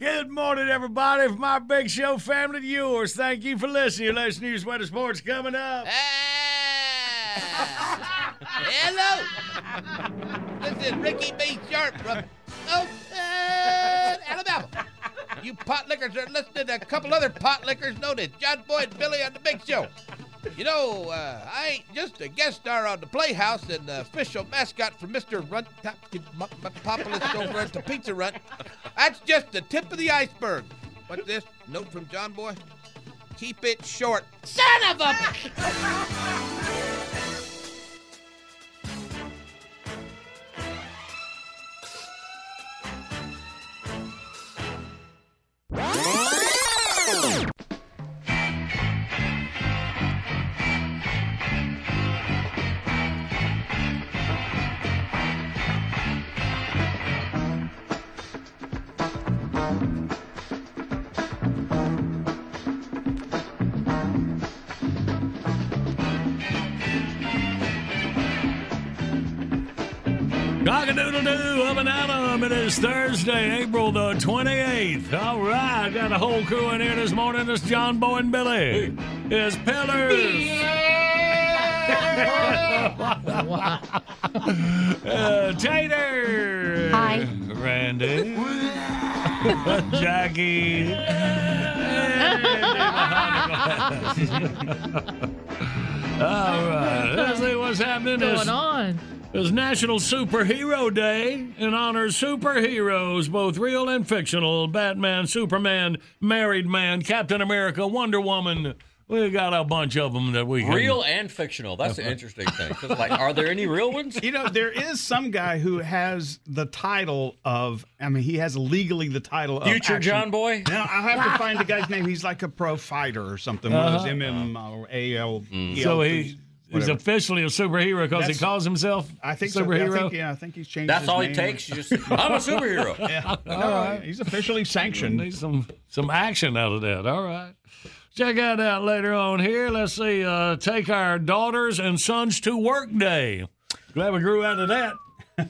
Good morning, everybody. From my big show family to yours, thank you for listening. Your latest news, weather, sports coming up. Hello. This is Ricky B. Sharp from Oakland, Alabama. You pot lickers are listening to a couple other pot lickers known as John Boy and Billy on the Big Show. You know, uh, I ain't just a guest star on the Playhouse and the official mascot for Mr. Runt Populist over at the Pizza Runt. That's just the tip of the iceberg. What's this? Note from John Boy? Keep it short. Son of a... Cock-a-doodle-doo, up and Adam. It is Thursday, April the 28th. All right, got a whole crew in here this morning. It's John Boy and Billy. It's Pillars. uh, Tater. Hi. Randy. Jackie. All right, let's see what's happening. What's going on? It's National Superhero Day and honors superheroes, both real and fictional. Batman, Superman, Married Man, Captain America, Wonder Woman. We got a bunch of them that we can. Real and fictional. That's the interesting thing. 'Cause, like, are there any real ones? You know, there is some guy who has the title of, I mean, he has legally the title of. Future John Boy? Now, I'll have to find the guy's name. He's like a pro fighter or something. One of those Uh-huh. MM or AL. Mm. So he, he's officially a superhero because he calls himself I think a so. superhero. I think, yeah, I think he's changed. That's his all he takes. Just, I'm a superhero. Yeah, no, he's officially sanctioned. Need some some action out of that. All right. Check that out later on here. Let's see. Uh, take our daughters and sons to work day. Glad we grew out of that.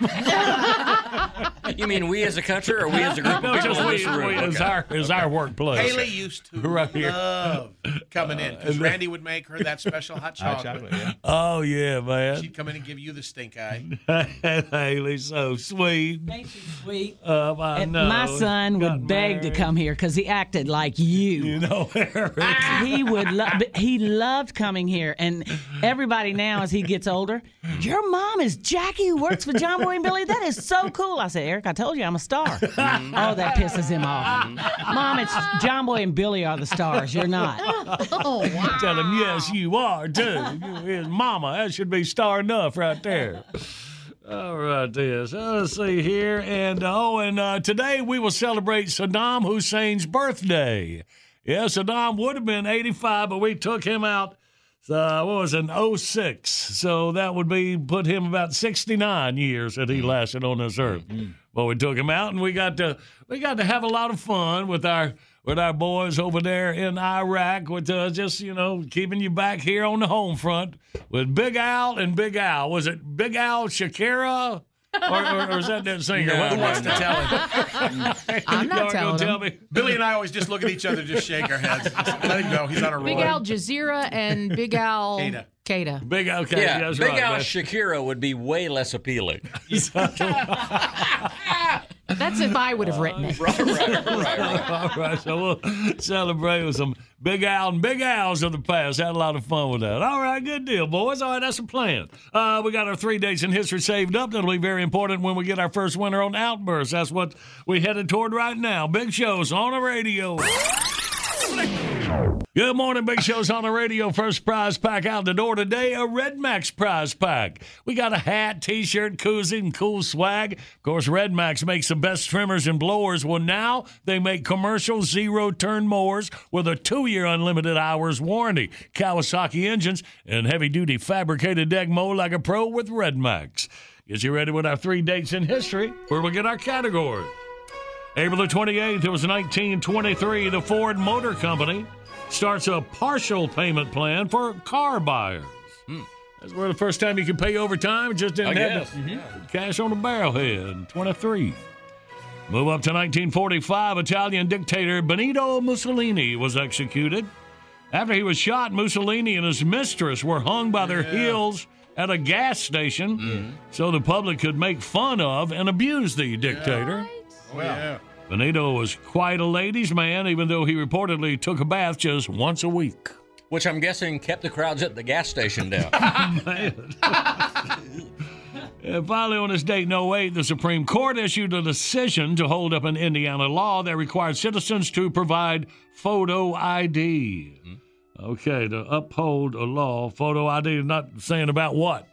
You mean we as a country or we as a group of No, people just in we, this room? we is Okay. our is our workplace. Haley used to Right here. love coming in because Randy would make her that special hot Hot chocolate. chocolate, yeah. Oh yeah, man. She'd come in and give you the stink eye. Haley's so sweet. Ain't you sweet? Uh, I And know. my son Got would beg to come here because he acted like you. You know, Eric. he would love. He loved coming here, and everybody now, as he gets older, your mom is Jackie who works for John John Boy and Billy, that is so cool. I said, Eric, I told you I'm a star. Mm-hmm. oh, that pisses him off. Mm-hmm. Mom, it's John Boy and Billy are the stars. You're not. Oh, wow. Tell him, yes, you are, too. You his mama. That should be star enough right there. All right, there. So uh, let's see here. And oh, and uh, today we will celebrate Saddam Hussein's birthday. Yeah, Saddam would have been 85, but we took him out. Uh, what was it, in 06. So that would be put him about 69 years that he lasted on this earth. Well, we took him out, and we got to we got to have a lot of fun with our with our boys over there in Iraq, with uh, just you know keeping you back here on the home front with Big Al and Big Al. Was it Big Al Shakira? Or, or, or is that that singer? No, Who wants to tell him? I'm not Y'all telling tell me. Billy and I always just look at each other, just shake our heads. Let him go. He's on a roll. Big Al Jazeera and Big Al Qaeda. Qaeda. Big Al, okay, Yeah, Big right. Al man. Shakira would be way less appealing. That's if I would have written it. right, right, right. All right, so we'll celebrate with some Big Al and Big Al's of the past. Had a lot of fun with that. All right, good deal, boys. All right, that's the plan. Uh, we got our three days in history saved up. That'll be very important when we get our first winner on Outburst. That's what we headed toward right now. Big shows on the radio. Good morning, Big Show's on the radio. First prize pack out the door today, a Red Max prize pack. We got a hat, t-shirt, koozie, and cool swag. Of course, Red Max makes the best trimmers and blowers. Well, now they make commercial zero-turn mowers with a two-year unlimited hours warranty. Kawasaki engines and heavy-duty fabricated deck mow like a pro with Red Max. Get you ready with our three dates in history, where we get our category. April the 28th, it was 1923. The Ford Motor Company starts a partial payment plan for car buyers. Hmm. That's where the first time you can pay overtime. Just didn't I have guess, the cash on the barrelhead. 23. Move up to 1945. Italian dictator Benito Mussolini was executed. After he was shot, Mussolini and his mistress were hung by their heels at a gas station mm-hmm. so the public could make fun of and abuse the dictator. Oh, yeah. Benito was quite a ladies' man, even though he reportedly took a bath just once a week. Which I'm guessing kept the crowds at the gas station down. And finally, on this date in 08, the Supreme Court issued a decision to hold up an Indiana law that required citizens to provide photo ID. Mm-hmm. Okay, to uphold a law, photo ID is not saying about what.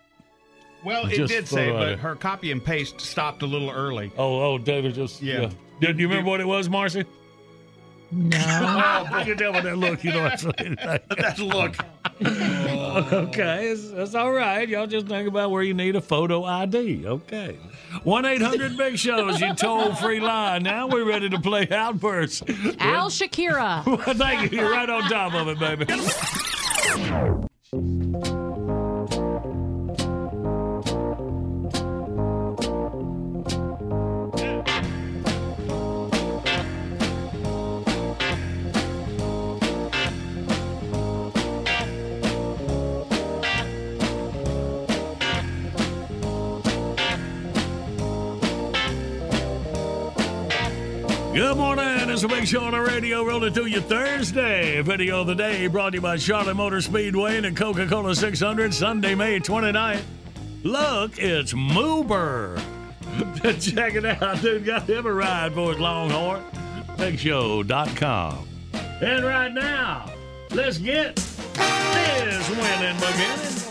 Well, it Just did say, ID. but her copy and paste stopped a little early. Oh, oh, David just. Yeah. Did you remember what it was, Marcy? No. Oh, you can tell by that look, you know what I'm saying. That's look. Okay, it's, it's all right. Y'all just think about where you need a photo ID. Okay. 1 800 Big Shows, you toll free line. Now we're ready to play Outburst. Al Shakira. Thank you. You're right on top of it, baby. Good morning. It's a big show on the radio rolling through you Thursday. Video of the day brought to you by Charlotte Motor Speedway and Coca Cola 600, Sunday, May 29th. Look, it's Moober. Check it out. Dude got him a ride for his Longhorn. BigShow.com. And right now, let's get this winning beginning.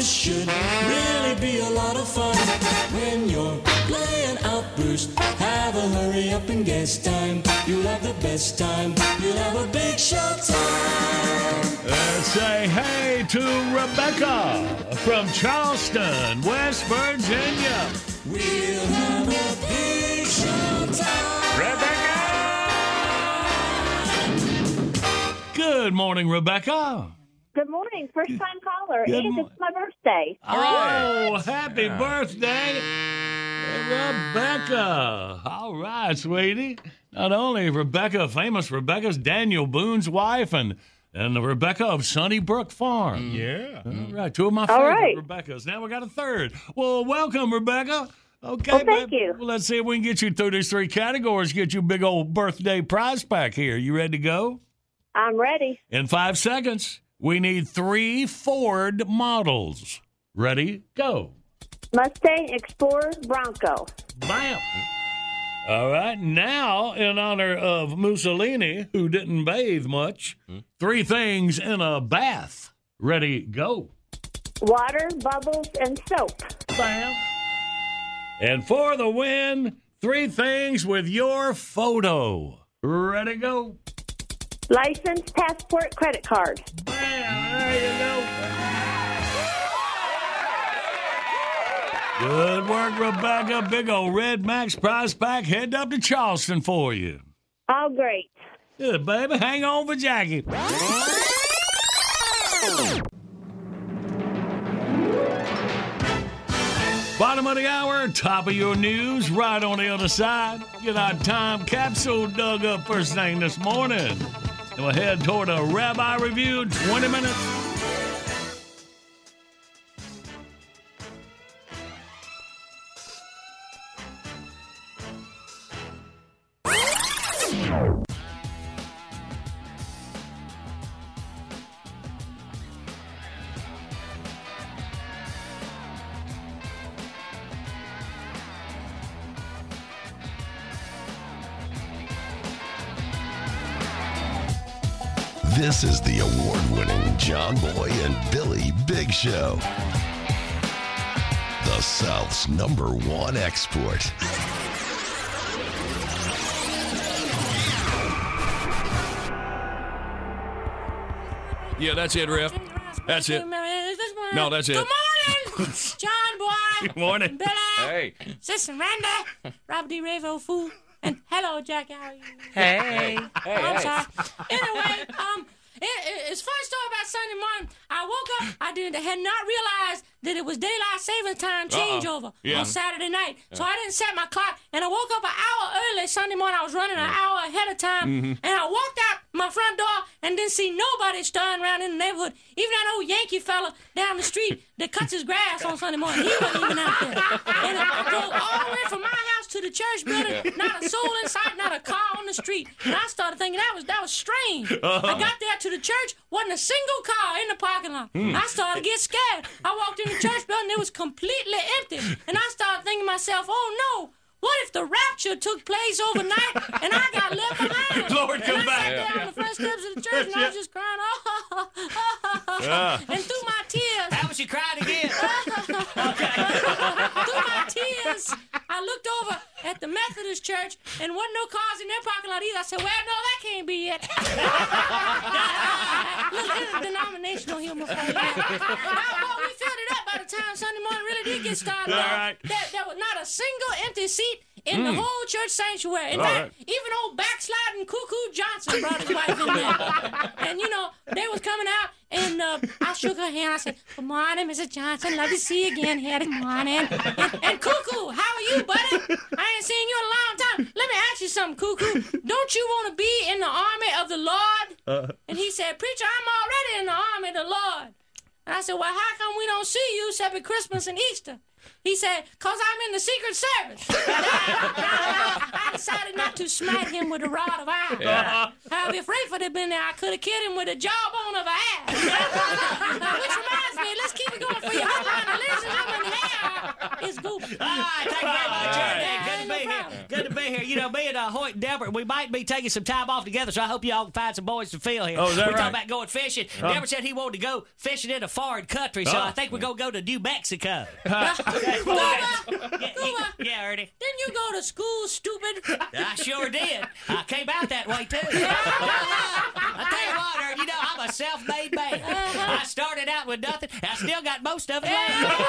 This should really be a lot of fun. When you're playing Outburst, have a hurry up and guess time. You'll have the best time. You'll have a big show time. Let's say hey to Rebecca from Charleston, West Virginia. We'll have a big show time. Rebecca! Good morning, Rebecca. Good morning, first time caller, Good and mo- it's my birthday. Oh, happy birthday, Rebecca. All right, sweetie. Not only Rebecca, famous Rebecca's Daniel Boone's wife and and the Rebecca of Sunnybrook Farm. Yeah. All right, two of my All favorite right. Rebecca's. Now we got a third. Well, welcome, Rebecca. Okay, Well, thank babe. you. Well, let's see if we can get you through these three categories. Get you a big old birthday prize pack here. You ready to go? I'm ready. In five seconds, we need three Ford models. Ready? Go. Mustang, Explorer, Bronco. Bam. All right. Now, in honor of Mussolini, who didn't bathe much, three things in a bath. Ready? Go. Water, bubbles, and soap. Bam. And for the win, three things with your photo. Ready? Go. License, passport, credit card. Bam. There you go. Good work, Rebecca. Big old Red Max prize pack headed up to Charleston for you. All great. Good, baby. Hang on for Jackie. Bottom of the hour, top of your news, right on the other side. Get our time capsule dug up first thing this morning. We'll head toward a rabbi review in 20 minutes. This is the award winning John Boy and Billy Big Show. The South's number one export. Yeah, that's it, Riff. That's it. No, that's it. Good morning, John Boy. Good morning. Billy. Hey. Sister Randy. Robert D. Ravo Fool. And hello, Jack. How are you? Hey. Hey, I'm hey. sorry. Anyway, um, it, it, it's funny story about Sunday morning. I woke up. I didn't had not realized that it was daylight savings time changeover Yeah. on Saturday night. So I didn't set my clock, and I woke up an hour early Sunday morning. I was running an hour ahead of time, Mhm. and I walked out my front door and didn't see nobody starting around in the neighborhood. Even that old Yankee fella down the street that cuts his grass on Sunday morning, he wasn't even out there. And I drove all the way from my house to the church building, not a soul in sight, not a car on the street. And I started thinking that was that was strange. Uh-huh. I got there to the church, wasn't a single car in the parking lot. Hmm. I started to get scared. I walked in the church building, it was completely empty. And I started thinking to myself, oh no. What if the rapture took place overnight and I got left behind? Lord, and come I back. sat there on the front steps of the church and I was just crying, oh, Yeah. and through my tears. How was she crying again? Through my tears, I looked over at the Methodist church and wasn't no cars in their parking lot either. I said, well, no, that can't be it. Look, this is denominational humor for you. Well, we filled it up by the time Sunday morning really did get started. All right. There, there was not a single empty seat in the Mm. whole church sanctuary. In All fact, right. even old backsliding Cuckoo Johnson brought his wife in there. And, you know, they was coming out, and uh, I shook her hand. I said, good morning, Mrs. Johnson. Love to see you again here. Good morning. And, and Cuckoo, how are you, buddy? I ain't seen you in a long time. Let me ask you something, Cuckoo. Don't you want to be in the army of the Lord? And he said, Preacher, I'm already in the army of the Lord. And I said, Well, how come we don't see you except at Christmas and Easter? He said, Because I'm in the Secret Service. I decided not to smite him with a rod of iron. Yeah. However, if Rayford had been there, I could have killed him with a jawbone of an ass. Which reminds me, let's keep it going for you. Hotline, ladies and gentlemen, here is Goofy. All right, thank you very much, Ernie. Good to be here. Good to be here. You know, me and uh, Hoyt and Deborah, we might be taking some time off together, so I hope you all can find some boys to fill here. Oh, is that We're right? talking about going fishing. Huh? Deborah said he wanted to go fishing in a foreign country, so Oh. I think we're going to go to New Mexico. Cuba, yeah, Ernie. didn't you go to school, stupid? I sure did. I came out that way too. I tell you what, Ernie, you know I'm a self-made man. I I started out with nothing. I still got most of it left.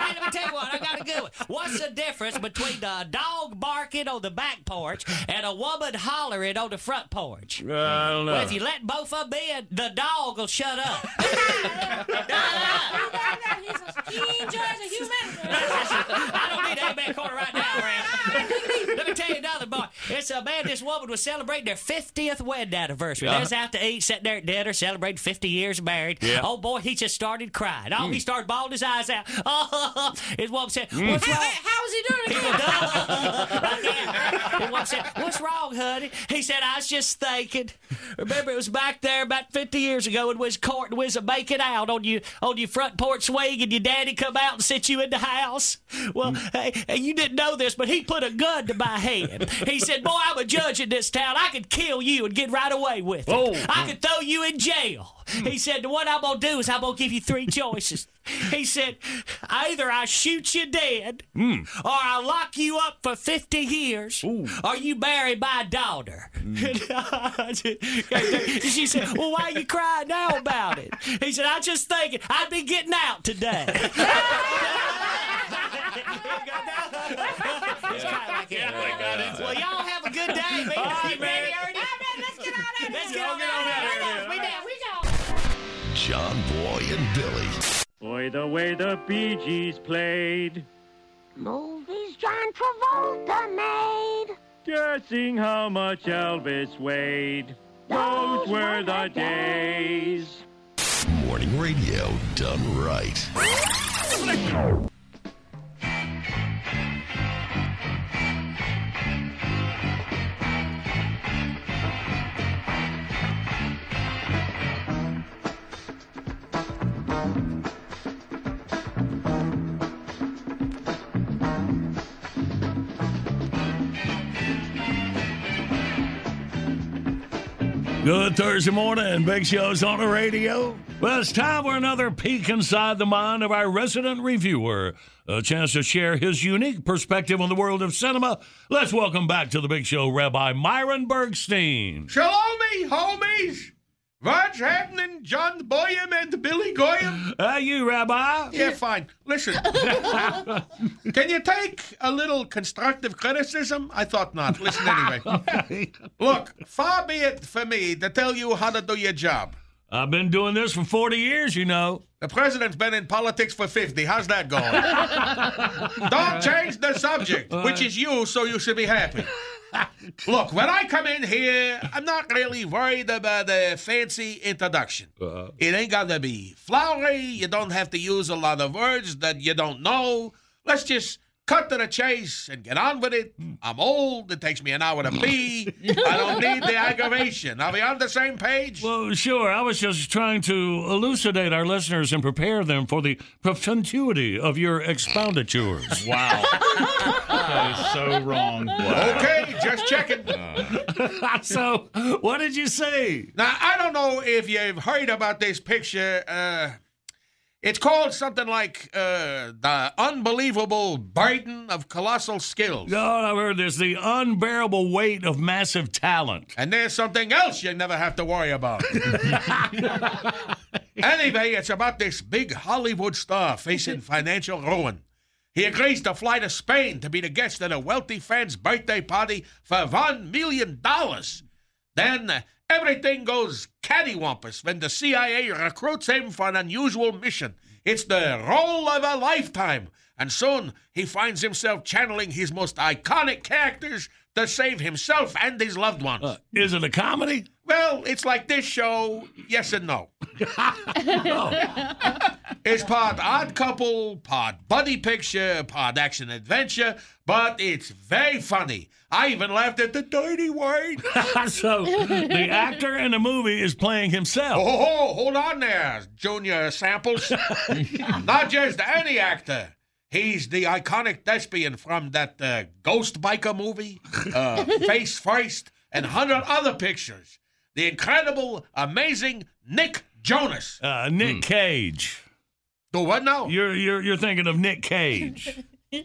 hey, let me tell you what. I got a good one. What's the difference between the dog barking on the back porch and a woman hollering on the front porch? Uh, I don't know. Well, if you let both of them in, the dog will shut up. I don't need that back corner right now, Ram. Let me tell you another boy. It's a man. This woman was celebrating their 50th wedding anniversary. They was out to eat, sitting there at dinner, celebrating 50 years married. Yeah. Oh boy, he just started crying. Oh, he mm. started bawling his eyes out. Oh, his woman said, "What's wrong?" How's he doing? He goes, "Duh." Right there. His woman said, "What's wrong, honey?" He said, "I was just thinking. Remember, it was back there about 50 years ago, and was courting, was a making out on you on your front porch swing, and your daddy come out and sit you in the house. Well, mm. hey, hey, you didn't know this, but he put a gun to my head. He said, "Boy, I'm a judge in this town. I could kill you and get right away with it. Oh. I mm. could throw you in jail." Mm. He said, "The what I'm gonna do is I'm gonna give you three choices." He said, "Either I shoot you dead, or I lock you up for 50 years, or you marry my daughter." she said, "Well, why are you crying now about it?" He said, "I just thinking I'd be getting out today." Well, y'all have a good day, man. You ready, Ernie? Let's get on out Let's get on out We down, we down. John Boy and Billy. Boy, the way the Bee Gees played. Movies John Travolta made. Guessing how much Elvis weighed. Those were the days. Morning radio done right. Good Thursday morning. Big Show's on the radio. Well, it's time for another peek inside the mind of our resident reviewer. A chance to share his unique perspective on the world of cinema. Let's welcome back to the Big Show Rabbi Myron Bergstein. Shalom, me homies. What's happening, John Boyum and Billy Goyam? Are you, Rabbi? Yeah, fine. Listen, can you take a little constructive criticism? I thought not. Listen anyway. Look, far be it for me to tell you how to do your job. I've been doing this for 40 years, you know. The president's been in politics for 50. How's that going? Don't change the subject, which is you, so you should be happy. Look, when I come in here, I'm not really worried about a fancy introduction. Uh-huh. It ain't gotta be flowery. You don't have to use a lot of words that you don't know. Let's just cut to the chase and get on with it. I'm old. It takes me an hour to pee. I don't need the aggravation. Are we on the same page? Well, sure. I was just trying to elucidate our listeners and prepare them for the profundity of your expounditures. Wow. that is so wrong. Okay, just checking. so, what did you say? Now, I don't know if you've heard about this picture. Uh, it's called something like uh, The Unbelievable Burden of Colossal Skills. No, I've heard this the unbearable weight of massive talent. And there's something else you never have to worry about. anyway, it's about this big Hollywood star facing financial ruin. He agrees to fly to Spain to be the guest at a wealthy fan's birthday party for one million dollars. Then everything goes cattywampus when the CIA recruits him for an unusual mission. It's the role of a lifetime, and soon he finds himself channeling his most iconic characters to save himself and his loved ones. Uh, is it a comedy? Well, it's like this show, yes and no. It's part odd couple, part buddy picture, part action adventure, but it's very funny. I even laughed at the dirty word. so, the actor in the movie is playing himself. Oh, hold on there, Junior Samples. Not just any actor. He's the iconic thespian from that uh, Ghost Biker movie, uh, Face First, and hundred other pictures. The incredible, amazing Nick Jonas. Uh, Nick Cage. Do what now? You're you're you're thinking of Nick Cage.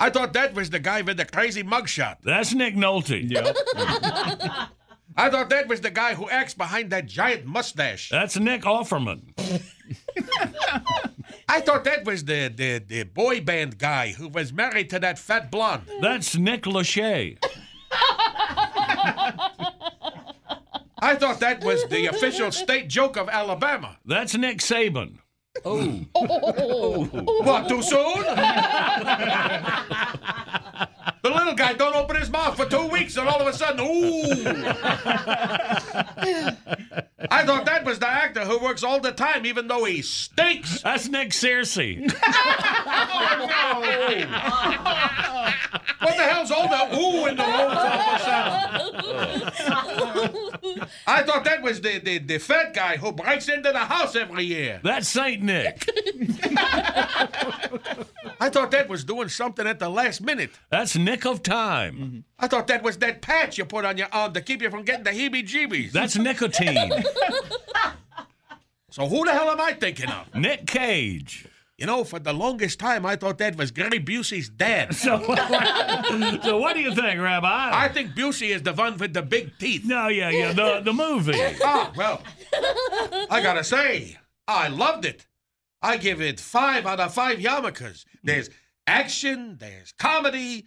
I thought that was the guy with the crazy mugshot. That's Nick Nolte. I thought that was the guy who acts behind that giant mustache. That's Nick Offerman. I thought that was the, the, the boy band guy who was married to that fat blonde. That's Nick Lachey. I thought that was the official state joke of Alabama. That's Nick Saban. Oh. What, too soon? the little guy don't open his mouth for two weeks and all of a sudden, ooh. I thought that was the actor who works all the time even though he stinks. That's Nick Searcy. Oh, what the hell's all the ooh in the room all of a sudden? I thought that was the, the, the fat guy who breaks into the house every year. That's Saint Nick. I thought that was doing something at the last minute. That's Nick of Time. I thought that was that patch you put on your arm to keep you from getting the heebie-jeebies. That's nicotine. So who the hell am I thinking of? Nick Cage. You know, for the longest time, I thought that was Gary Busey's dad. So, so what do you think, Rabbi? I think Busey is the one with the big teeth. No, yeah, yeah, the, the movie. Ah, well, I gotta say, I loved it. I give it five out of five yarmulkes. There's action, there's comedy,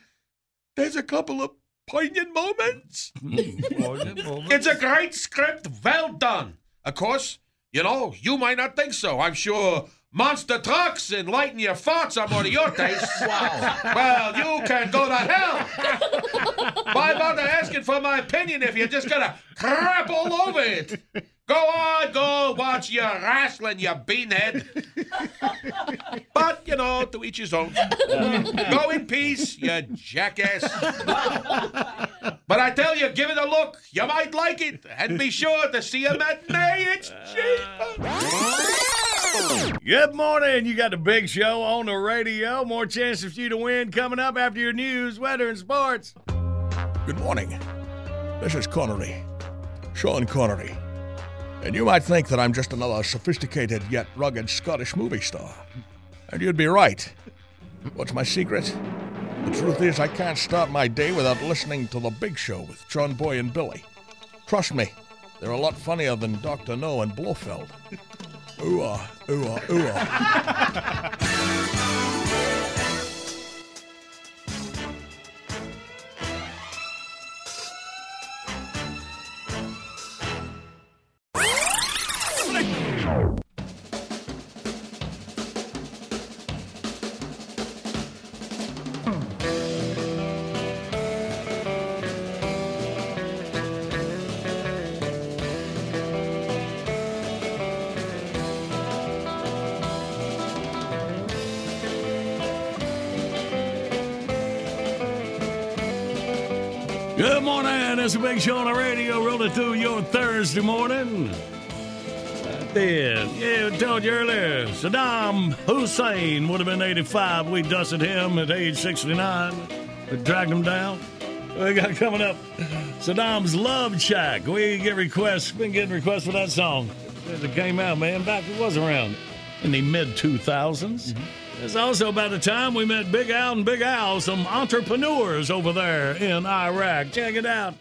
there's a couple of poignant moments. Hmm, it's a great script, well done. Of course, you know, you might not think so. I'm sure monster trucks and lighting your farts are more to your taste. wow. Well, you can go to hell. Why bother asking for my opinion if you're just gonna crap all over it? Go on, go watch your wrestling, you beanhead. But, you know, to each his own. Go in peace, you jackass. But I tell you, give it a look. You might like it. And be sure to see him at May. It's cheap. Good morning. You got the big show on the radio. More chances for you to win coming up after your news, weather, and sports. Good morning. This is Connery, Sean Connery. And you might think that I'm just another sophisticated yet rugged Scottish movie star. And you'd be right. What's my secret? The truth is, I can't start my day without listening to The Big Show with John Boy and Billy. Trust me, they're a lot funnier than Dr. No and Blofeld. Ooh ah, ooh ah, ooh ah. It's a big show on the radio rolling through your Thursday morning. Did. Yeah, I told you earlier. Saddam Hussein would have been 85. We dusted him at age 69. We dragged him down. We got coming up Saddam's Love Shack. We get requests. Been getting requests for that song. It came out, man, back it was around in the mid 2000s. Mm-hmm. It's also about the time we met Big Al and Big Al, some entrepreneurs over there in Iraq. Check it out.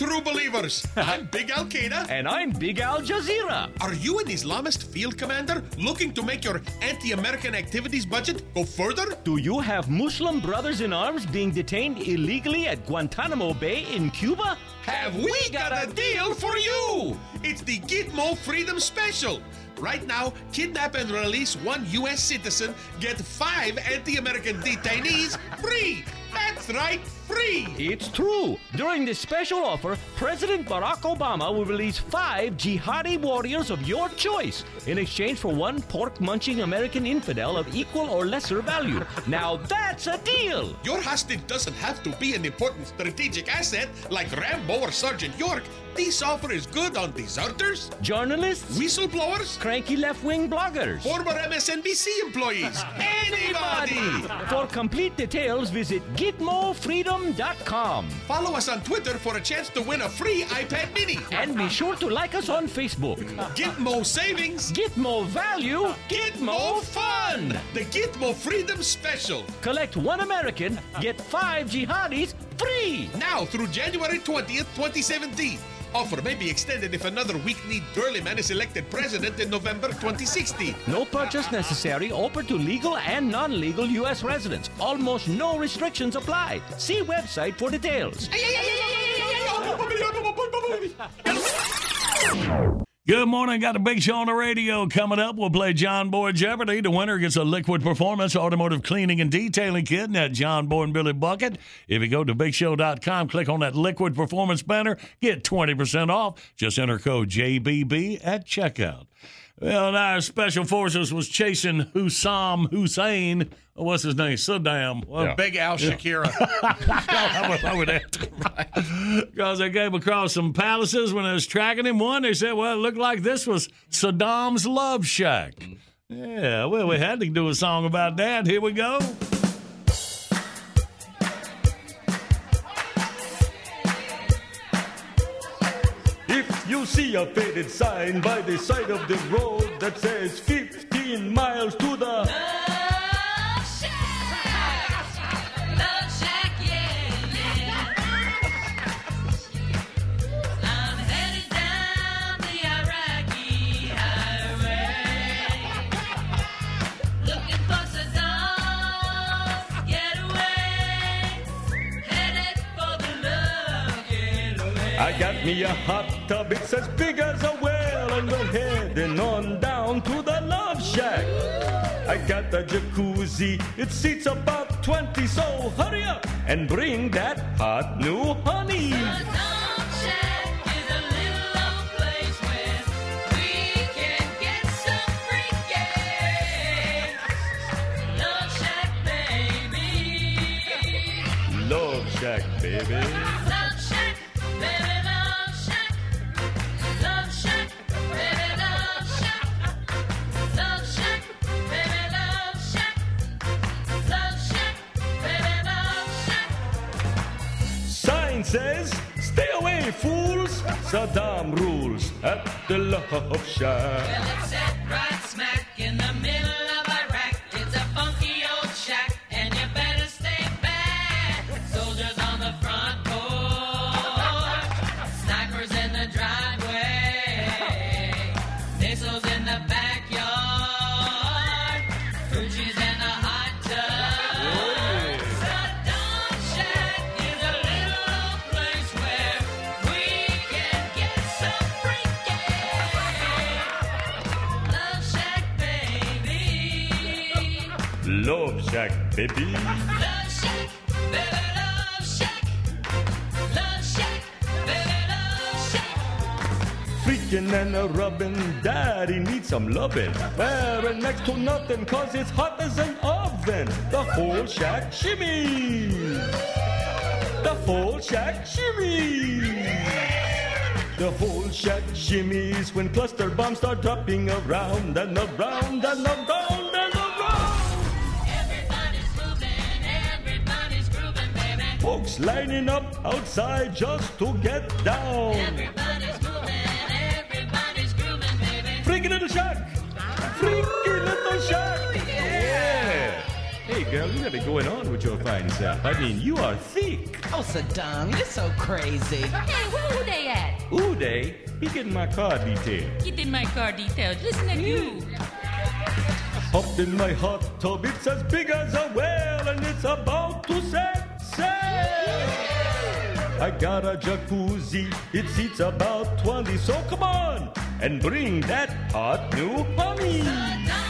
True believers. I'm Big Al Qaeda. And I'm Big Al Jazeera. Are you an Islamist field commander looking to make your anti American activities budget go further? Do you have Muslim brothers in arms being detained illegally at Guantanamo Bay in Cuba? Have we got a deal for you? It's the Gitmo Freedom Special. Right now, kidnap and release one U.S. citizen, get five anti American detainees free. That's right, free. It's true. During this special offer, President Barack Obama will release five jihadi warriors of your choice in exchange for one pork munching American infidel of equal or lesser value. Now that's a deal. Your hostage doesn't have to be an important strategic asset like Rambo or Sergeant York. This offer is good on deserters, Journalists, whistleblowers, cranky left wing bloggers. former MSNBC employees, anybody. For complete details, visit gitmofreedom.com. Follow us on Twitter for a chance to win a free iPad mini. And be sure to like us on Facebook. Gitmo savings, Gitmo value, Gitmo fun. The Gitmo Freedom Special. Collect one American, get five jihadis free. Now through January 20th, 2017. Offer may be extended if another weak-kneed girly man is elected president in November 2016. No purchase necessary. Open to legal and non-legal U.S. residents. Almost no restrictions apply. See website for details. Good morning. Got a big show on the radio coming up. We'll play John Boy Jeopardy. The winner gets a Liquid Performance Automotive Cleaning and Detailing Kit and that John Boy and Billy Bucket. If you go to bigshow.com, click on that Liquid Performance banner, get 20% off. Just enter code JBB at checkout. Well, our special forces was chasing Hussam Hussein. Oh, what's his name? Saddam. Well, Big Al Shakira. I would, I would have to. Because they came across some palaces when they was tracking him. One, they said, well, it looked like this was Saddam's love shack. Mm. Yeah, well, we had to do a song about that. Here we go. You see a faded sign by the side of the road that says 15 miles to the I got me a hot tub, it's as big as a well, and we're heading on down to the Love Shack. I got a jacuzzi, it seats about 20, so hurry up and bring that hot new honey. The love shack is a little old place where we can get some free case. Love shack baby. Love Shack, baby. Says, stay away, fools. Saddam rules at the Love Shack. Love Shack, baby. Freaking and a rubbing, daddy needs some loving. Wearing next to nothing, cause it's hot as an oven. The whole shack shimmy. The whole shack shimmy. The whole shack shimmies when cluster bombs start dropping around and around and around. Folks lining up outside just to get down. Everybody's moving, everybody's grooving, baby. Freaky little shack. Freaky little shack. Yeah. Hey, girl, you got it going on with your fine self. I mean, you are thick. Oh, Saddam, you're so crazy. Hey, where who they at? Uday, he getting my car detailed. Get in my car details. Listen to you. Up in my hot tub, it's as big as a well, and it's about to set sail. I got a jacuzzi, it seats about 20, so come on and bring that hot new honey.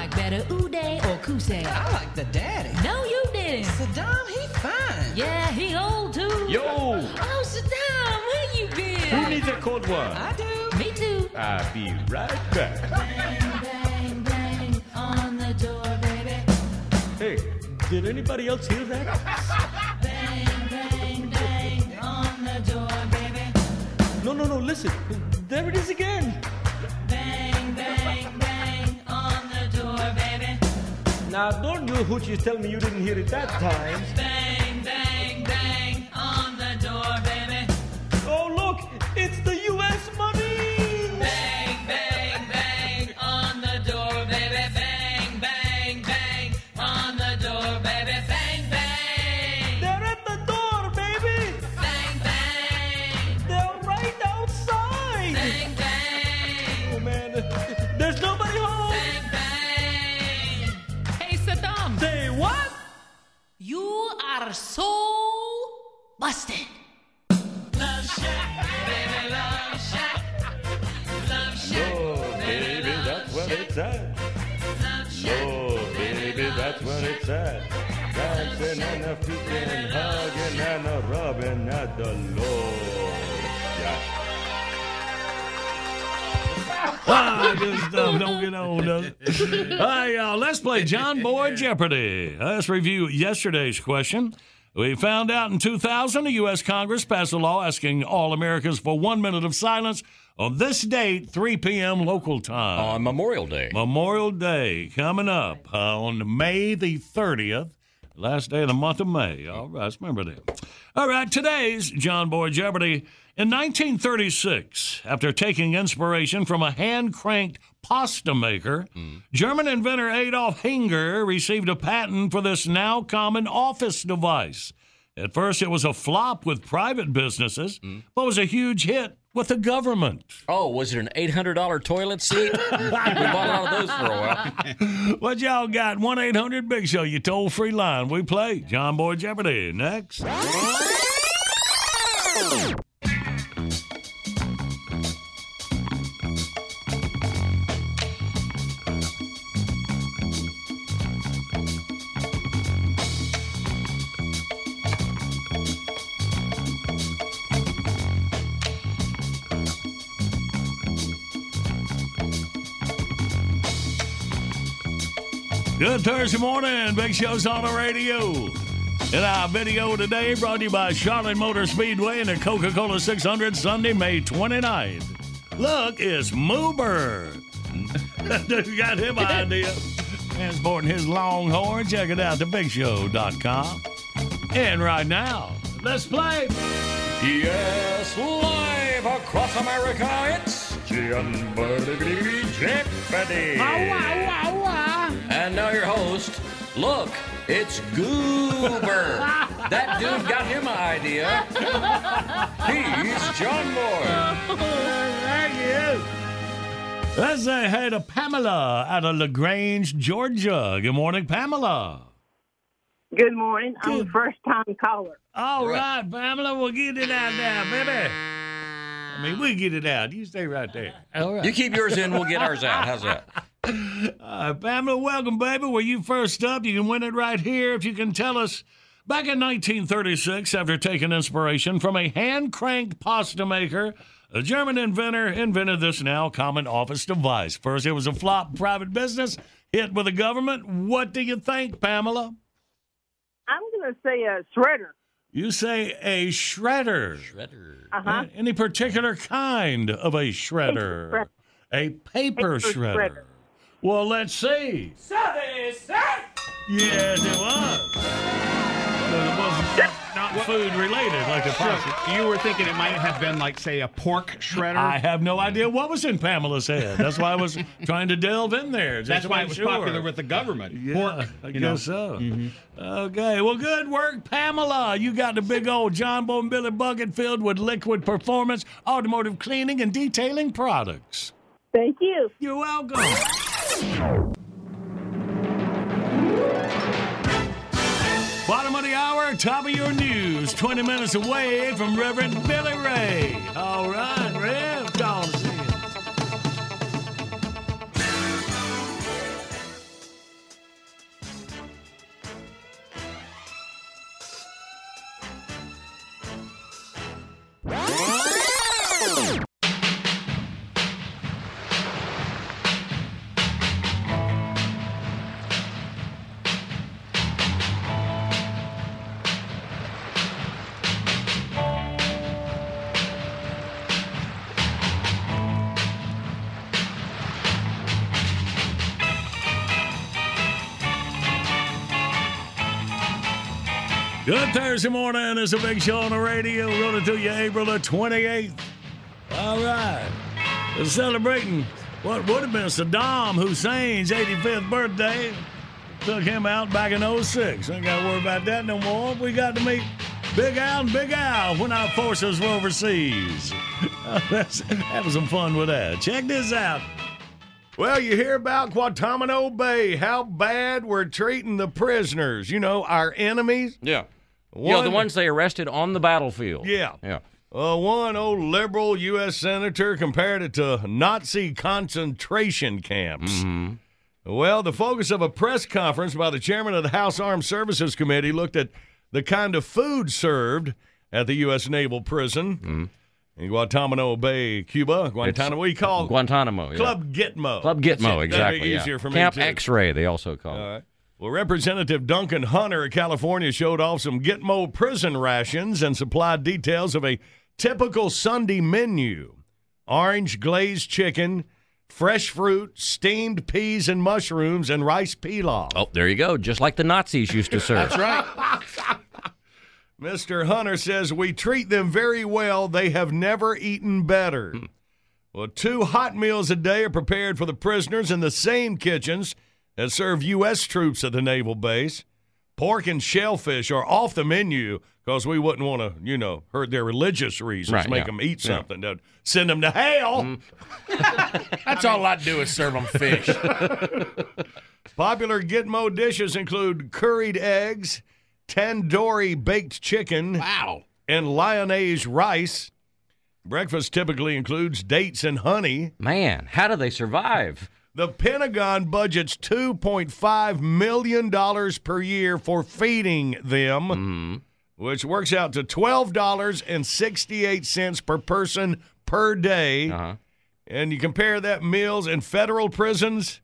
Like better, Uday or Qusay? I like the daddy. No, you didn't. Saddam, he fine. Yeah, he old too. Yo! Oh, Saddam, where you been? Who needs a cold one? I do. Me too. I'll be right back. Bang, bang, bang on the door, baby. Hey, did anybody else hear that? Bang, bang, bang on the door, baby. No, no, no, listen. There it is again. Now, don't you hoochies tell me you didn't hear it that time. Bang, bang, bang on the door, baby. Oh, look, it's the at. Dancing and a freaking hugging and a rubbing at the Lord. Yeah. ah, stuff. Don't get old, does it? Right, y'all. Let's play John Boy Jeopardy. Let's review yesterday's question. We found out in 2000, the U.S. Congress passed a law asking all Americans for one minute of silence on this date, 3 p.m. local time. On Memorial Day. Memorial Day coming up uh, on May the 30th, last day of the month of May. All right, remember that. All right, today's John Boy Jeopardy. In 1936, after taking inspiration from a hand cranked pasta maker, mm. German inventor Adolf Ehinger received a patent for this now common office device. At first, it was a flop with private businesses, mm. but was a huge hit with the government. Oh, was it an $800 toilet seat? we bought a lot of those for a while. What y'all got? 1 800 Big Show, you toll free line. We play John Boy Jeopardy. Next. Good Thursday morning. Big Show's on the radio. In our video today brought to you by Charlotte Motor Speedway and the Coca Cola 600 Sunday, May 29th. Look, it's Moober. you got him idea. Transporting his longhorn. Check it out, thebigshow.com. And right now, let's play. Yes, live across America, it's Boy Jeopardy. And now your host. Look, it's Goober. that dude got him an idea. He's John Boy. Thank you. Let's say hey to Pamela out of LaGrange, Georgia. Good morning, Pamela. Good morning. I'm a first time caller. All right, Pamela, we'll get it out now, baby. I mean, we'll get it out. You stay right there. All right. You keep yours in, we'll get ours out. How's that? Uh, Pamela, welcome, baby. Were you first up? You can win it right here if you can tell us. Back in 1936, after taking inspiration from a hand cranked pasta maker, a German inventor invented this now common office device. First, it was a flop private business, hit with the government. What do you think, Pamela? I'm going to say a shredder. You say a shredder. Shredder. Uh-huh. Any particular kind of a shredder? shredder. A paper, Paper shredder. shredder. Well, let's see. Yes, it was. But it wasn't not food related like the pasta. You were thinking it might have been like, say, a pork shredder. I have no idea what was in Pamela's head. That's why I was trying to delve in there. just That's why it was sure. popular with the government. Yeah, pork. I you know. guess so. Mm-hmm. Okay, well, good work, Pamela. You got the big old John Boy and Billy bucket filled with liquid performance, automotive cleaning, and detailing products. Thank you. You're welcome. Bottom of the hour, top of your news. 20 minutes away from Reverend Billy Ray. All right, Rev, Thursday morning. It's a big show on the radio. Running to do you April the 28th. All right. We're celebrating what would have been Saddam Hussein's 85th birthday. Took him out back in 06. Ain't got to worry about that no more. We got to meet Big Al and Big Al when our forces were overseas. Having some fun with that. Check this out. Well, you hear about Guantanamo Bay, how bad we're treating the prisoners, you know, our enemies. Yeah. Yeah, the One- ones they arrested on the battlefield. Yeah. Yeah. Uh, one old liberal U.S. senator compared it to Nazi concentration camps. Mm-hmm. Well, the focus of a press conference by the chairman of the House Armed Services Committee looked at the kind of food served at the U.S. Naval Prison in Guantanamo Bay, Cuba. Guantanamo, you call Guantanamo. yeah. Club Gitmo. Club Gitmo, it. exactly. Yeah. easier for me, Camp too. X-ray, they also call it. All right. Well, Representative Duncan Hunter of California showed off some Gitmo prison rations and supplied details of a typical Sunday menu orange glazed chicken, fresh fruit, steamed peas and mushrooms, and rice pilaf. Oh, there you go. Just like the Nazis used to serve. That's right. Mr. Hunter says we treat them very well. They have never eaten better. Hmm. Well, two hot meals a day are prepared for the prisoners in the same kitchens that serve U.S. troops at the naval base. Pork and shellfish are off the menu because we wouldn't want to, you know, hurt their religious reasons, Right, make yeah. them eat something, that send them to hell. Mm. That's all I'd do is serve them fish. Popular Gitmo dishes include curried eggs, tandoori baked chicken, wow, and lyonnaise rice. Breakfast typically includes dates and honey. Man, how do they survive? The Pentagon budgets $2.5 million per year for feeding them, Mm-hmm. which works out to $12.68 per person per day. Uh-huh. And you compare that meals in federal prisons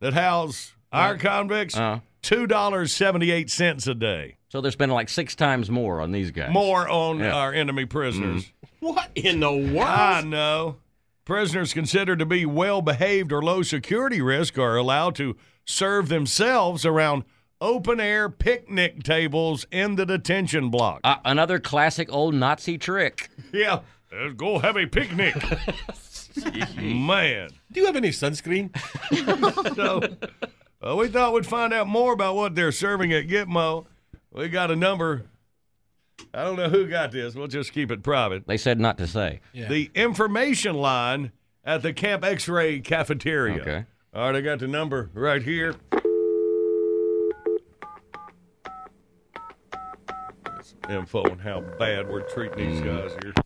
that house our convicts, Uh-huh. $2.78 a day. So they're spending like six times more on these guys. More on Yeah. our enemy prisoners. What in the world? I know. Prisoners considered to be well behaved or low security risk are allowed to serve themselves around open air picnic tables in the detention block. Uh, another classic old Nazi trick. yeah, let's go have a picnic. Man. Do you have any sunscreen? so uh, we thought we'd find out more about what they're serving at Gitmo. We got a number. I don't know who got this. We'll just keep it private. They said not to say. The information line at the Camp X ray cafeteria. Okay. All right, I got the number right here. This info on how bad we're treating these mm. guys here.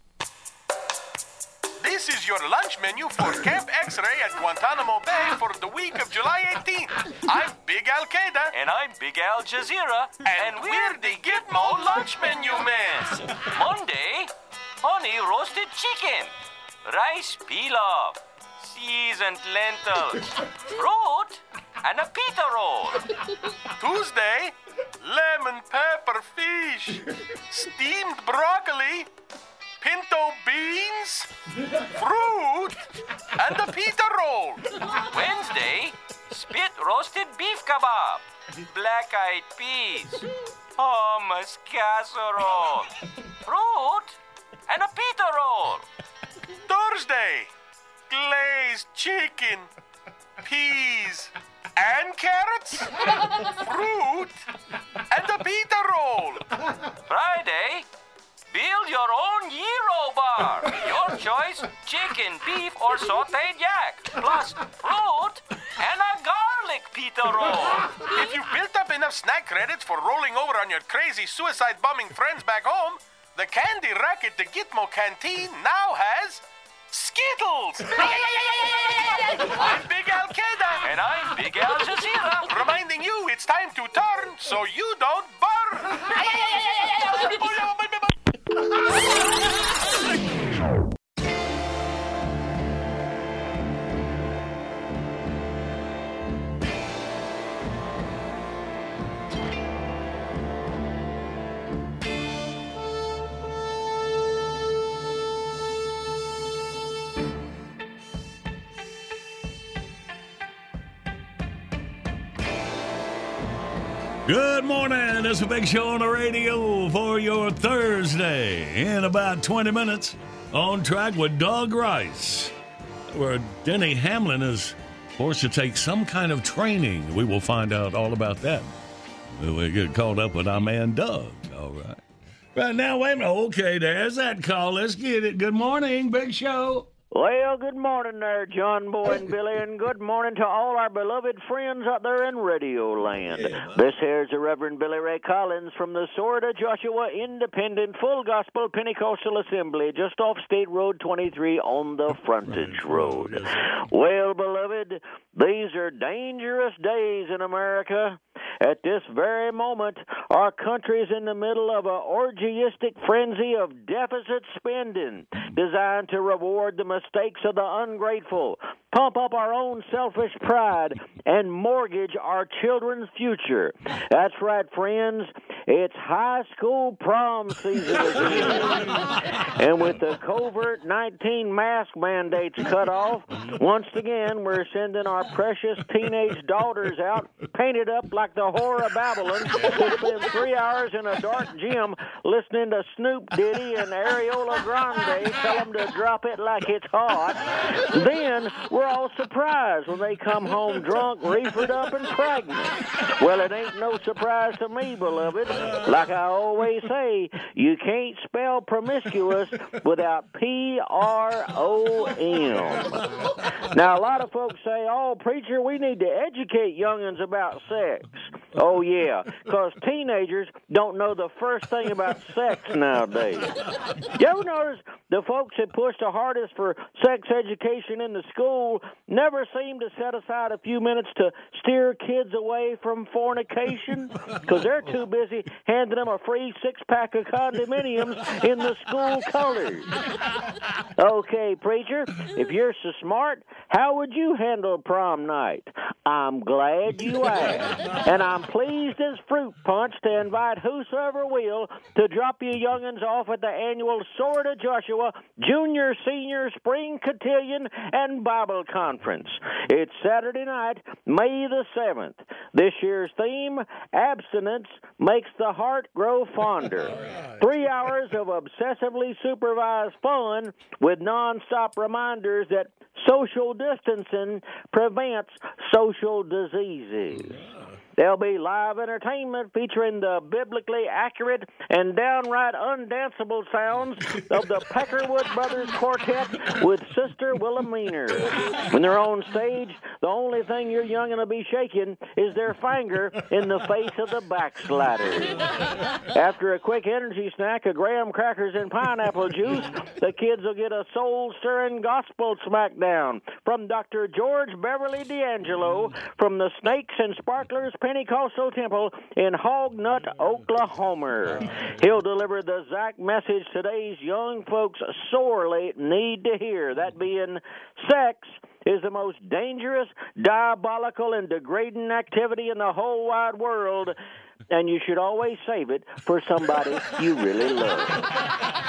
This is your lunch menu for Camp X-Ray at Guantanamo Bay for the week of July 18th. I'm Big Al Qaeda. And I'm Big Al Jazeera, and we're the Gitmo lunch menu men. Monday, honey roasted chicken, rice pilaf, seasoned lentils, fruit, and a pita roll. Tuesday, lemon pepper fish, steamed broccoli, pinto beans, fruit, and a pita roll. Wednesday, spit roasted beef kebab, black eyed peas, hummus casserole, fruit, and a pita roll. Thursday, glazed chicken, peas, and carrots, fruit, and a pita roll. Friday, build your own gyro bar. Your choice, chicken, beef, or sauteed yak, plus fruit and a garlic pita roll. If you've built up enough snack credits for rolling over on your crazy suicide bombing friends back home, the candy rack at the Gitmo canteen now has Skittles! I'm Big Al Qaeda! And I'm Big Al Jazeera! Reminding you it's time to turn so you don't burn! Ha ha ha! Good morning. It's a big show on the radio for your Thursday. In about 20 minutes, on track with Doug Rice, where Denny Hamlin is forced to take some kind of training. We will find out all about that. We get caught up with our man Doug. All right. Right now, wait a minute. Okay, there's that call. Let's get it. Good morning, Big Show. Well, good morning there, John Boy and Billy, and good morning to all our beloved friends out there in Radio Land. this here's the Reverend Billy Ray Collins from the Sword of Joshua Independent Full Gospel Pentecostal Assembly, just off State Road 23 on the frontage mm-hmm. road. Well, beloved, these are dangerous days in America. At this very moment, our country is in the middle of a orgiastic frenzy of deficit spending designed to reward the mistakes of the ungrateful, pump up our own selfish pride, and mortgage our children's future. That's right, friends. It's high school prom season and with the COVID 19 mask mandates cut off, once again we're sending our precious teenage daughters out painted up like the whore of Babylon to spend three hours in a dark gym listening to Snoop Diddy and Ariola Grande tell them to drop it like it's hot. Then we're all surprised when they come home drunk, reefered up, and pregnant. Well, it ain't no surprise to me, beloved. Like I always say, you can't spell promiscuous without P R O M. Now, a lot of folks say, oh, preacher, we need to educate youngins about sex. Oh, yeah, because teenagers don't know the first thing about sex nowadays. You ever notice the folks that push the hardest for sex education in the school never seem to set aside a few minutes to steer kids away from fornication? Because they're too busy handing them a free six pack of condominiums in the school colors. Okay, preacher, if you're so smart, how would you handle prom night? I'm glad you asked. And I'm pleased as fruit punch to invite whosoever will to drop you youngins off at the annual Sword of Joshua Junior Senior Spring Cotillion and Bible Conference. It's Saturday night, May the 7th. This year's theme, Abstinence Makes the Heart Grow Fonder. Three hours of obsessively supervised fun with nonstop reminders that social distancing prevents social diseases. There'll be live entertainment featuring the biblically accurate and downright undanceable sounds of the Peckerwood Brothers Quartet with Sister Wilhelmina. When they're on stage, the only thing your youngin' will be shaking is their finger in the face of the backslider. After a quick energy snack of graham crackers and pineapple juice, the kids will get a soul-stirring gospel smackdown from Dr. George Beverly D'Angelo from the Snakes and Sparklers Pentecostal Temple in Hog Nut, Oklahoma. He'll deliver the exact message today's young folks sorely need to hear. That being sex is the most dangerous, diabolical, and degrading activity in the whole wide world. And you should always save it for somebody you really love.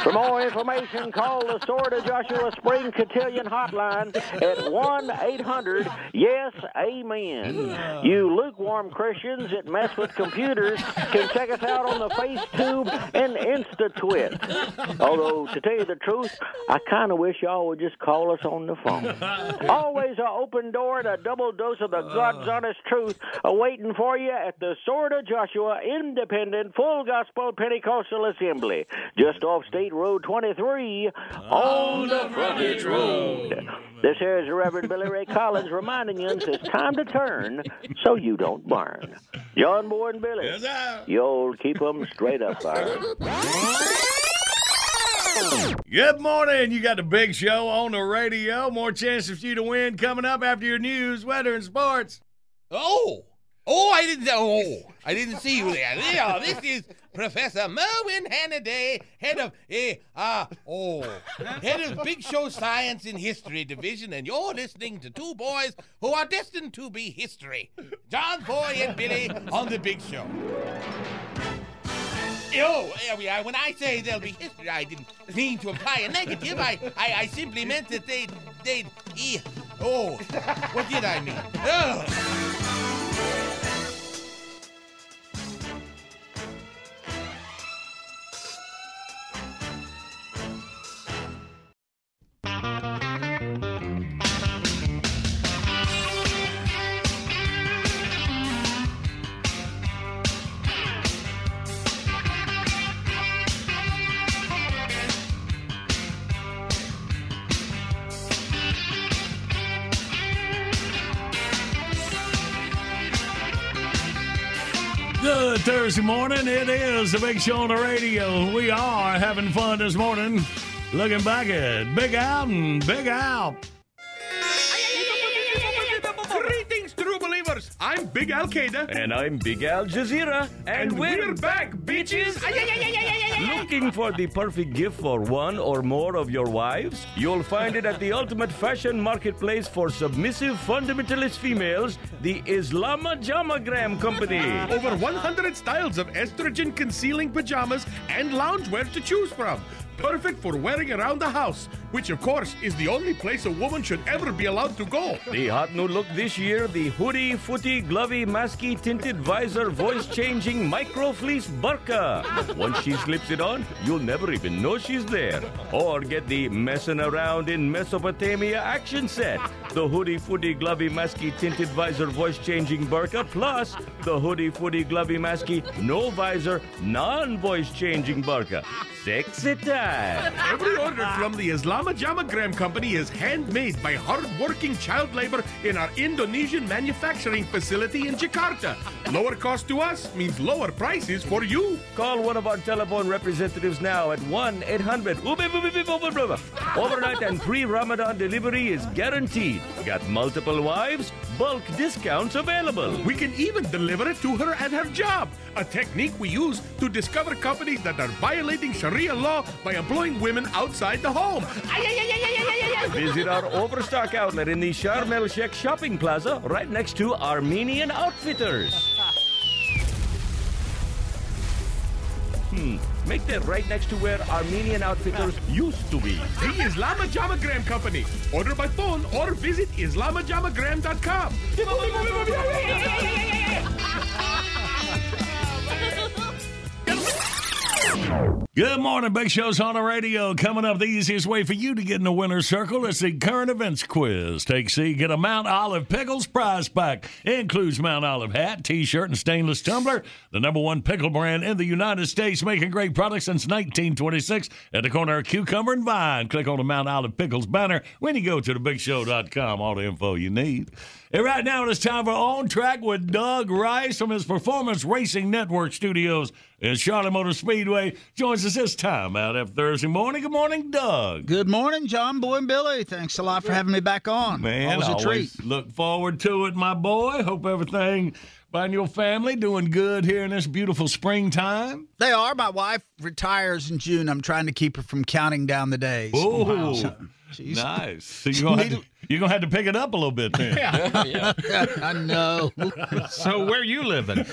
For more information, call the Sword of Joshua Spring Cotillion hotline at 1 800 Yes Amen. You lukewarm Christians that mess with computers can check us out on the FaceTube and InstaTwit. Although, to tell you the truth, I kind of wish y'all would just call us on the phone. Always an open door and a double dose of the uh. God's honest truth awaiting for you at the Sword of Joshua Independent Full Gospel Pentecostal Assembly, just off State Road 23 on the frontage road. This here is the Reverend Billy Ray Collins reminding you it's time to turn so you don't burn. John Boy and Billy, you'll keep 'em straight up there. Good morning. You got the big show on the radio. More chances for you to win coming up after your news, weather, and sports. Oh, oh, I didn't. Oh, I didn't see you there. Yeah, this is Professor Merwin Hannaday, head of eh, uh, oh, head of Big Show Science and History Division, and you're listening to two boys who are destined to be history, John Boy and Billy on the Big Show. Oh, there we are. When I say there'll be history, I didn't mean to imply a negative. I, I, I simply meant that they'd, they'd, eh, oh, what did I mean? Oh. Thursday morning. It is the Big Show on the radio. We are having fun this morning. Looking back at Big Al and Big Al. Greetings, true believers. I'm Big Al Qaeda. And I'm Big Al Jazeera. And, we're back, bitches. Looking for the perfect gift for one or more of your wives? You'll find it at the ultimate fashion marketplace for submissive fundamentalist females, the Islama Jamagram Company. Over 100 styles of estrogen concealing pajamas and loungewear to choose from. Perfect for wearing around the house, which of course is the only place a woman should ever be allowed to go. The hot new look this year, the hoodie, footy, glovey, masky, tinted visor, voice changing micro fleece burqa. Once she slips it on, you'll never even know she's there. Or get the messing around in Mesopotamia action set. The hoodie, footy, glovey, masky, tinted visor, voice changing burqa, plus the hoodie, footy, glovey, masky, no visor, non voice changing burqa. Sexy time. Every order from the Islama Jamagram Company is handmade by hard-working child labor in our Indonesian manufacturing facility in Jakarta. Lower cost to us means lower prices for you. Call one of our telephone representatives now at 1 800 Overnight and pre Ramadan delivery is guaranteed. Got multiple wives? Bulk discounts available. We can even deliver it to her at her job. A technique we use to discover companies that are violating Sharia law by employing women outside the home. Visit our Overstock outlet in the Sharm el Sheikh shopping plaza right next to Armenian Outfitters. Hmm, make that right next to where Armenian Outfitters used to be. The Islamajamagram Company. Order by phone or visit islamajamagram.com. Good morning, Big Show's on the radio. Coming up, the easiest way for you to get in the winner's circle is the current events quiz. Take C, get a Mount Olive Pickles prize pack. Includes Mount Olive hat, T-shirt, and stainless tumbler. The number one pickle brand in the United States, making great products since 1926. At the corner of Cucumber and Vine, click on the Mount Olive Pickles banner when you go to thebigshow.com. All the info you need. And right now it is time for On Track with Doug Rice from his Performance Racing Network studios in Charlotte Motor Speedway. Joins us this time out after Thursday morning. Good morning, Doug. Good morning, John Boy and Billy. Thanks a lot for having me back on. Man, Always a always treat. look forward to it, my boy. Hope everything by your family doing good here in this beautiful springtime. They are. My wife retires in June. I'm trying to keep her from counting down the days. Oh, So, she's- nice. So you're gonna, have to, you're gonna have to pick it up a little bit then. I know. So where you living?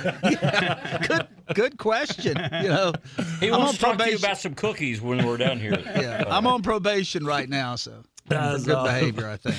good, good question. You know, He I'm wants on to talk to you about some cookies when we're down here. Yeah, I'm on probation right now, so That's good awesome. behavior, I think.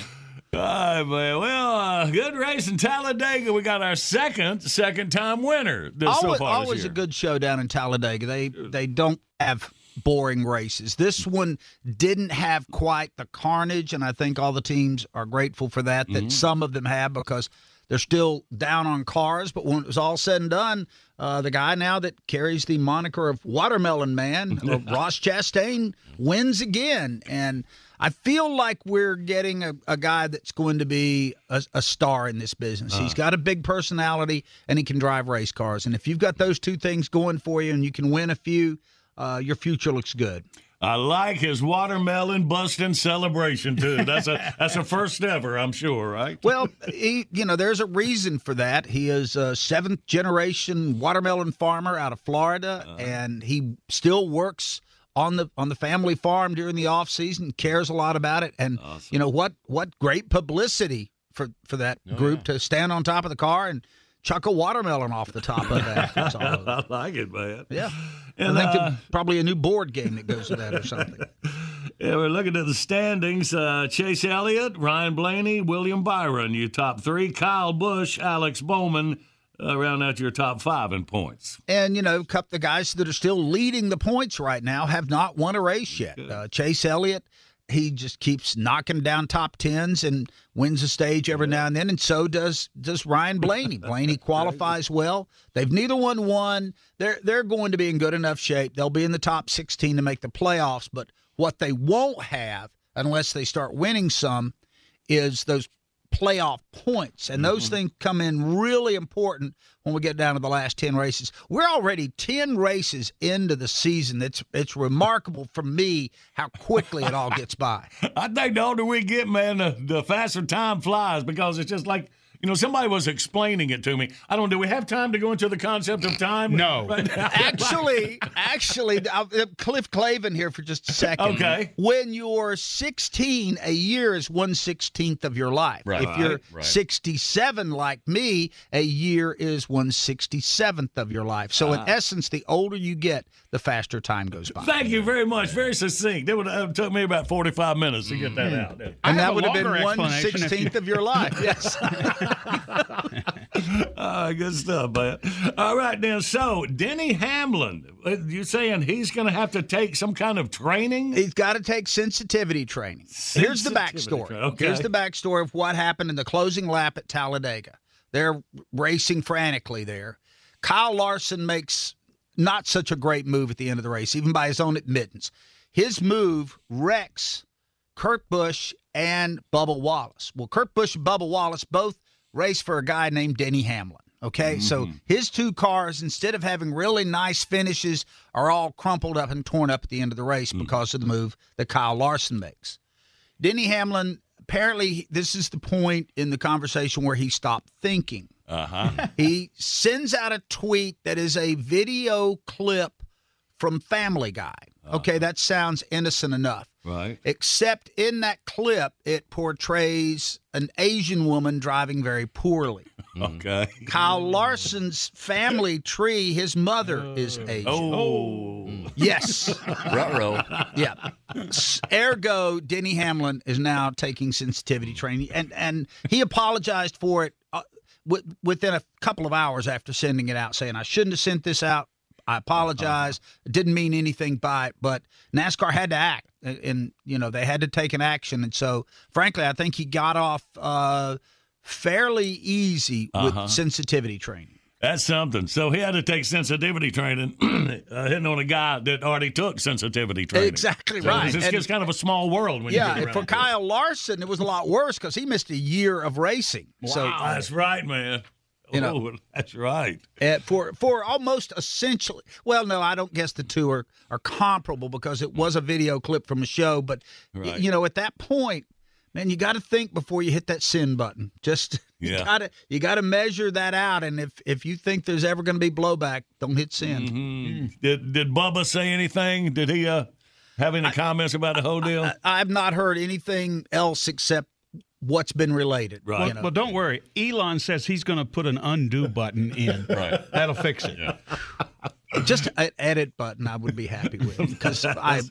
All right, man. Well, uh, good race in Talladega. We got our second second time winner this so always far always a good show down in Talladega. They they don't have boring races. This one didn't have quite the carnage, and I think all the teams are grateful for that. Mm-hmm. That some of them have because they're still down on cars. But when it was all said and done, uh, the guy now that carries the moniker of Watermelon Man, uh, Ross Chastain, wins again, and. I feel like we're getting a, a guy that's going to be a, a star in this business. He's got a big personality and he can drive race cars. And if you've got those two things going for you and you can win a few, uh, your future looks good. I like his watermelon busting celebration too. That's a that's a first ever, I'm sure, right? Well, he, you know, there's a reason for that. He is a seventh generation watermelon farmer out of Florida, and he still works on the on the family farm during the off season. Cares a lot about it, and you know what? What great publicity for for that group to stand on top of the car and chuck a watermelon off the top of that. I like it, man. Yeah. And, I think uh, probably a new board game that goes with that or something. Yeah, we're looking at the standings. Uh, Chase Elliott, Ryan Blaney, William Byron, your top three. Kyle Busch, Alex Bowman, uh, round out your top five in points. And, you know, cup the guys that are still leading the points right now have not won a race yet. Uh, Chase Elliott, he just keeps knocking down top tens and wins a stage every now and then, and so does does Ryan Blaney. Blaney qualifies well. They've neither one won. They're they're going to be in good enough shape. They'll be in the top sixteen to make the playoffs. But what they won't have, unless they start winning some, is those playoff points, and those mm-hmm. things come in really important when we get down to the last ten races. We're already ten races into the season. It's it's remarkable for me how quickly it all gets by. I think the older we get, man, the, the faster time flies because it's just like. You know, somebody was explaining it to me. I don't. Do we have time to go into the concept of time? No. Right? Actually, actually, uh, Cliff Clavin here for just a second. Okay. When you're 16, a year is one sixteenth of your life. Right. If you're Right. 67, like me, a year is one sixty seventh of your life. So, in Ah. essence, the older you get, the faster time goes by. Thank you very much. Very succinct. It would have took me about forty-five minutes to get that out. And have that would have been longer one explanation if you- sixteenth of your life. Yes. Ah, good stuff, man. All right, then. So, Denny Hamlin, uh, you saying he's going to have to take some kind of training? He's got to take sensitivity training. Here's the Sensitivity backstory. training, okay. Here's the backstory of what happened in the closing lap at Talladega. They're racing frantically there. Kyle Larson makes not such a great move at the end of the race, even by his own admittance. His move wrecks Kurt Busch and Bubba Wallace. Well, Kurt Busch and Bubba Wallace both race for a guy named Denny Hamlin. Okay, so mm-hmm. his two cars, instead of having really nice finishes, are all crumpled up and torn up at the end of the race mm. because of the move that Kyle Larson makes. Denny Hamlin, apparently, this is the point in the conversation where he stopped thinking. Uh huh. he sends out a tweet that is a video clip from Family Guy. Okay, that sounds innocent enough. Right. Except in that clip, it portrays an Asian woman driving very poorly. Okay. Kyle Larson's family tree, his mother is Asian. Oh. Yes. Ruh-roh. Yeah. Ergo, Denny Hamlin is now taking sensitivity training, and and he apologized for it wi- within a couple of hours after sending it out, saying I shouldn't have sent this out. I apologize. It didn't mean anything by it, but NASCAR had to act, and, and you know they had to take an action, and so frankly, I think he got off uh, fairly easy with Uh-huh. sensitivity training. That's something. So he had to take sensitivity training, uh, hitting on a guy that already took sensitivity training. Exactly So right. It's just kind of a small world when Yeah, you get around for it. Kyle Larson, it was a lot worse because he missed a year of racing. So Wow, that's right, man. You know- oh, that's right. uh, for for almost essentially well no i don't guess the two are are comparable because it was a video clip from a show but Right. you know at that point man you got to think before you hit that send button just you got to you got to measure that out and if if you think there's ever going to be blowback don't hit send Mhm. Did did Bubba say anything? Did he uh, have any comments about the whole deal? i've not heard anything else except what's been related Well, you know. well, don't worry. Elon says he's going to put an undo button in. Right. That'll fix it. just an edit button I would be happy with because I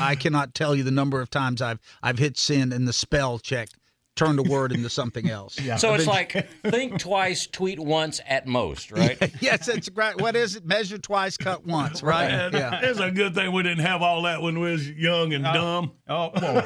I cannot tell you the number of times I've I've hit send and the spell check turned a word into something else. yeah. So it's like think twice, tweet once at most, right? yes, it's great. What is it? Measure twice, cut once, right? Man, Yeah. It's a good thing we didn't have all that when we was young and dumb. Oh, well,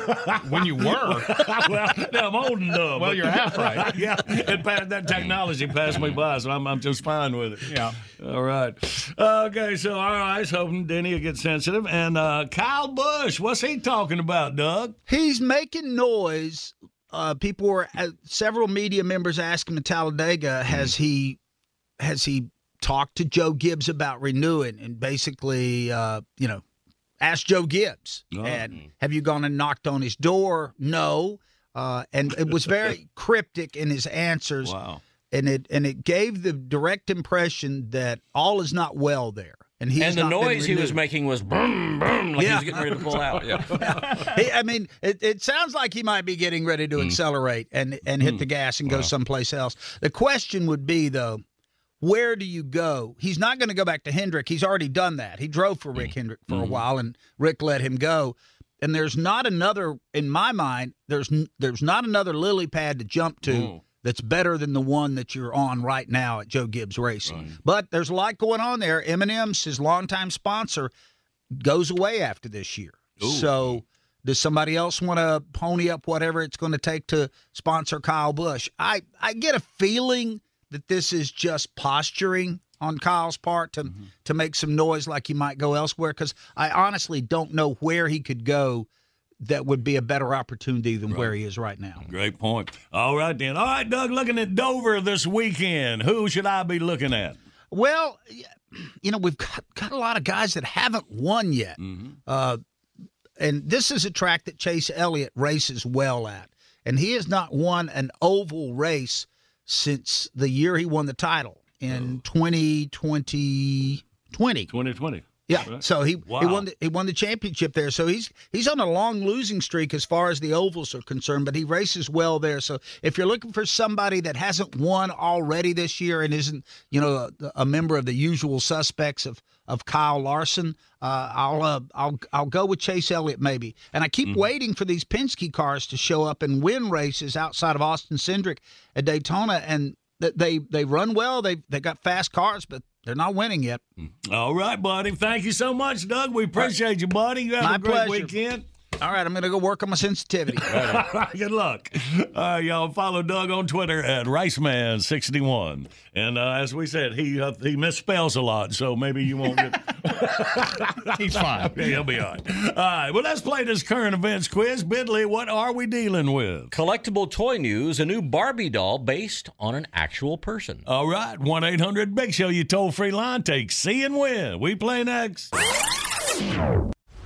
when you were. well, now I'm old and dumb. Well, you're half right. yeah, it passed, that technology passed me by, so I'm, I'm just fine with it. Yeah. All right. Okay, so all right, so hoping Denny will get sensitive. And uh, Kyle Busch, what's he talking about, Doug? He's making noise. Uh, people were uh, several media members asked him at Talladega, has he has he talked to Joe Gibbs about renewing? And basically, uh, you know, asked Joe Gibbs, Oh. and have you gone and knocked on his door? No. Uh, and it was very cryptic in his answers. Wow. And it and it gave the direct impression that all is not well there. And, he and the not noise he was making was boom, boom, like he Yeah. was getting ready to pull out. Yeah. He- I mean, it, it sounds like he might be getting ready to Mm. accelerate and and hit the gas and go someplace else. The question would be though, where do you go? He's not going to go back to Hendrick. He's already done that. He drove for Mm. Rick Hendrick for a Mm-hmm. while, and Rick let him go. And there's not another, in my mind, there's there's not another lily pad to jump to Mm. That's better than the one that you're on right now at Joe Gibbs Racing. But there's a lot going on there. M&M's, his longtime sponsor, goes away after this year. So does somebody else want to pony up whatever it's going to take to sponsor Kyle Busch? I, I get a feeling that this is just posturing on Kyle's part to mm-hmm. to make some noise like he might go elsewhere because I honestly don't know where he could go that would be a better opportunity than where he is right now. Great point. All right, then. All right, Doug, looking at Dover this weekend. Who should I be looking at? Well, you know, we've got, got a lot of guys that haven't won yet. Uh, and this is a track that Chase Elliott races well at. And he has not won an oval race since the year he won the title in 2020. 2020. Yeah, Right. so he Wow. he won the, he won the championship there. So he's he's on a long losing streak as far as the ovals are concerned, but he races well there. So if you're looking for somebody that hasn't won already this year and isn't you know a, a member of the usual suspects of of Kyle Larson, uh, I'll uh, I'll I'll go with Chase Elliott maybe. And I keep waiting for these Penske cars to show up and win races outside of Austin Cindric at Daytona, and they they run well. They they got fast cars, but they're not winning yet. All right, buddy. Thank you so much, Doug. We appreciate you, buddy. You have My a great pleasure. weekend. All right, I'm going to go work on my sensitivity. Good luck. All right, y'all follow Doug on Twitter at Riceman61. And uh, as we said, he uh, he misspells a lot, so maybe you won't get. He's fine. Yeah, He'll be all right. All right, well, let's play this current events quiz. Bidley, what are we dealing with? Collectible toy news: a new Barbie doll based on an actual person. All right, 1 800 Big Show, you toll free line. Take C and win. We play next.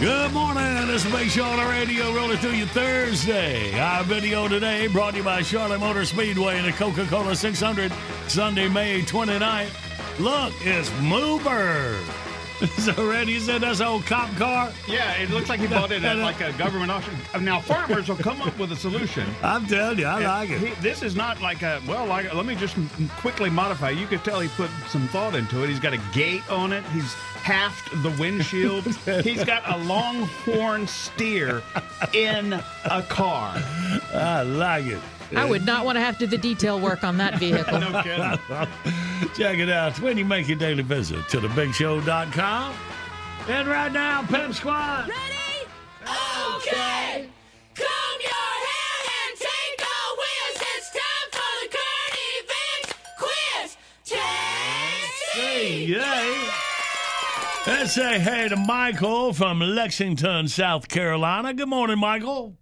Good morning. This is Big Show on radio, rolling through you Thursday. Our video today brought to you by Charlotte Motor Speedway and the Coca Cola 600, Sunday, May 29th. Look, it's Mover. So, Randy, you said that's an old cop car? Yeah, it looks like he bought it at like a government auction. Now, farmers will come up with a solution. I'm telling you, I And like it. he- this is not like a well. Like, let me just quickly modify. You could tell he put some thought into it. He's got a gate on it. He's halved the windshield. He's got a longhorn steer in a car. I like it. I would not want to have to do the detail work on that vehicle. No kidding. Check it out when you make your daily visit to thebigshow.com. And right now, Pep Squad. Ready? Okay. Comb your hair and take a whiz. It's time for the current events quiz. Tennessee. Hey, yay. Let's say hey to Michael from Lexington, South Carolina. Good morning, Michael.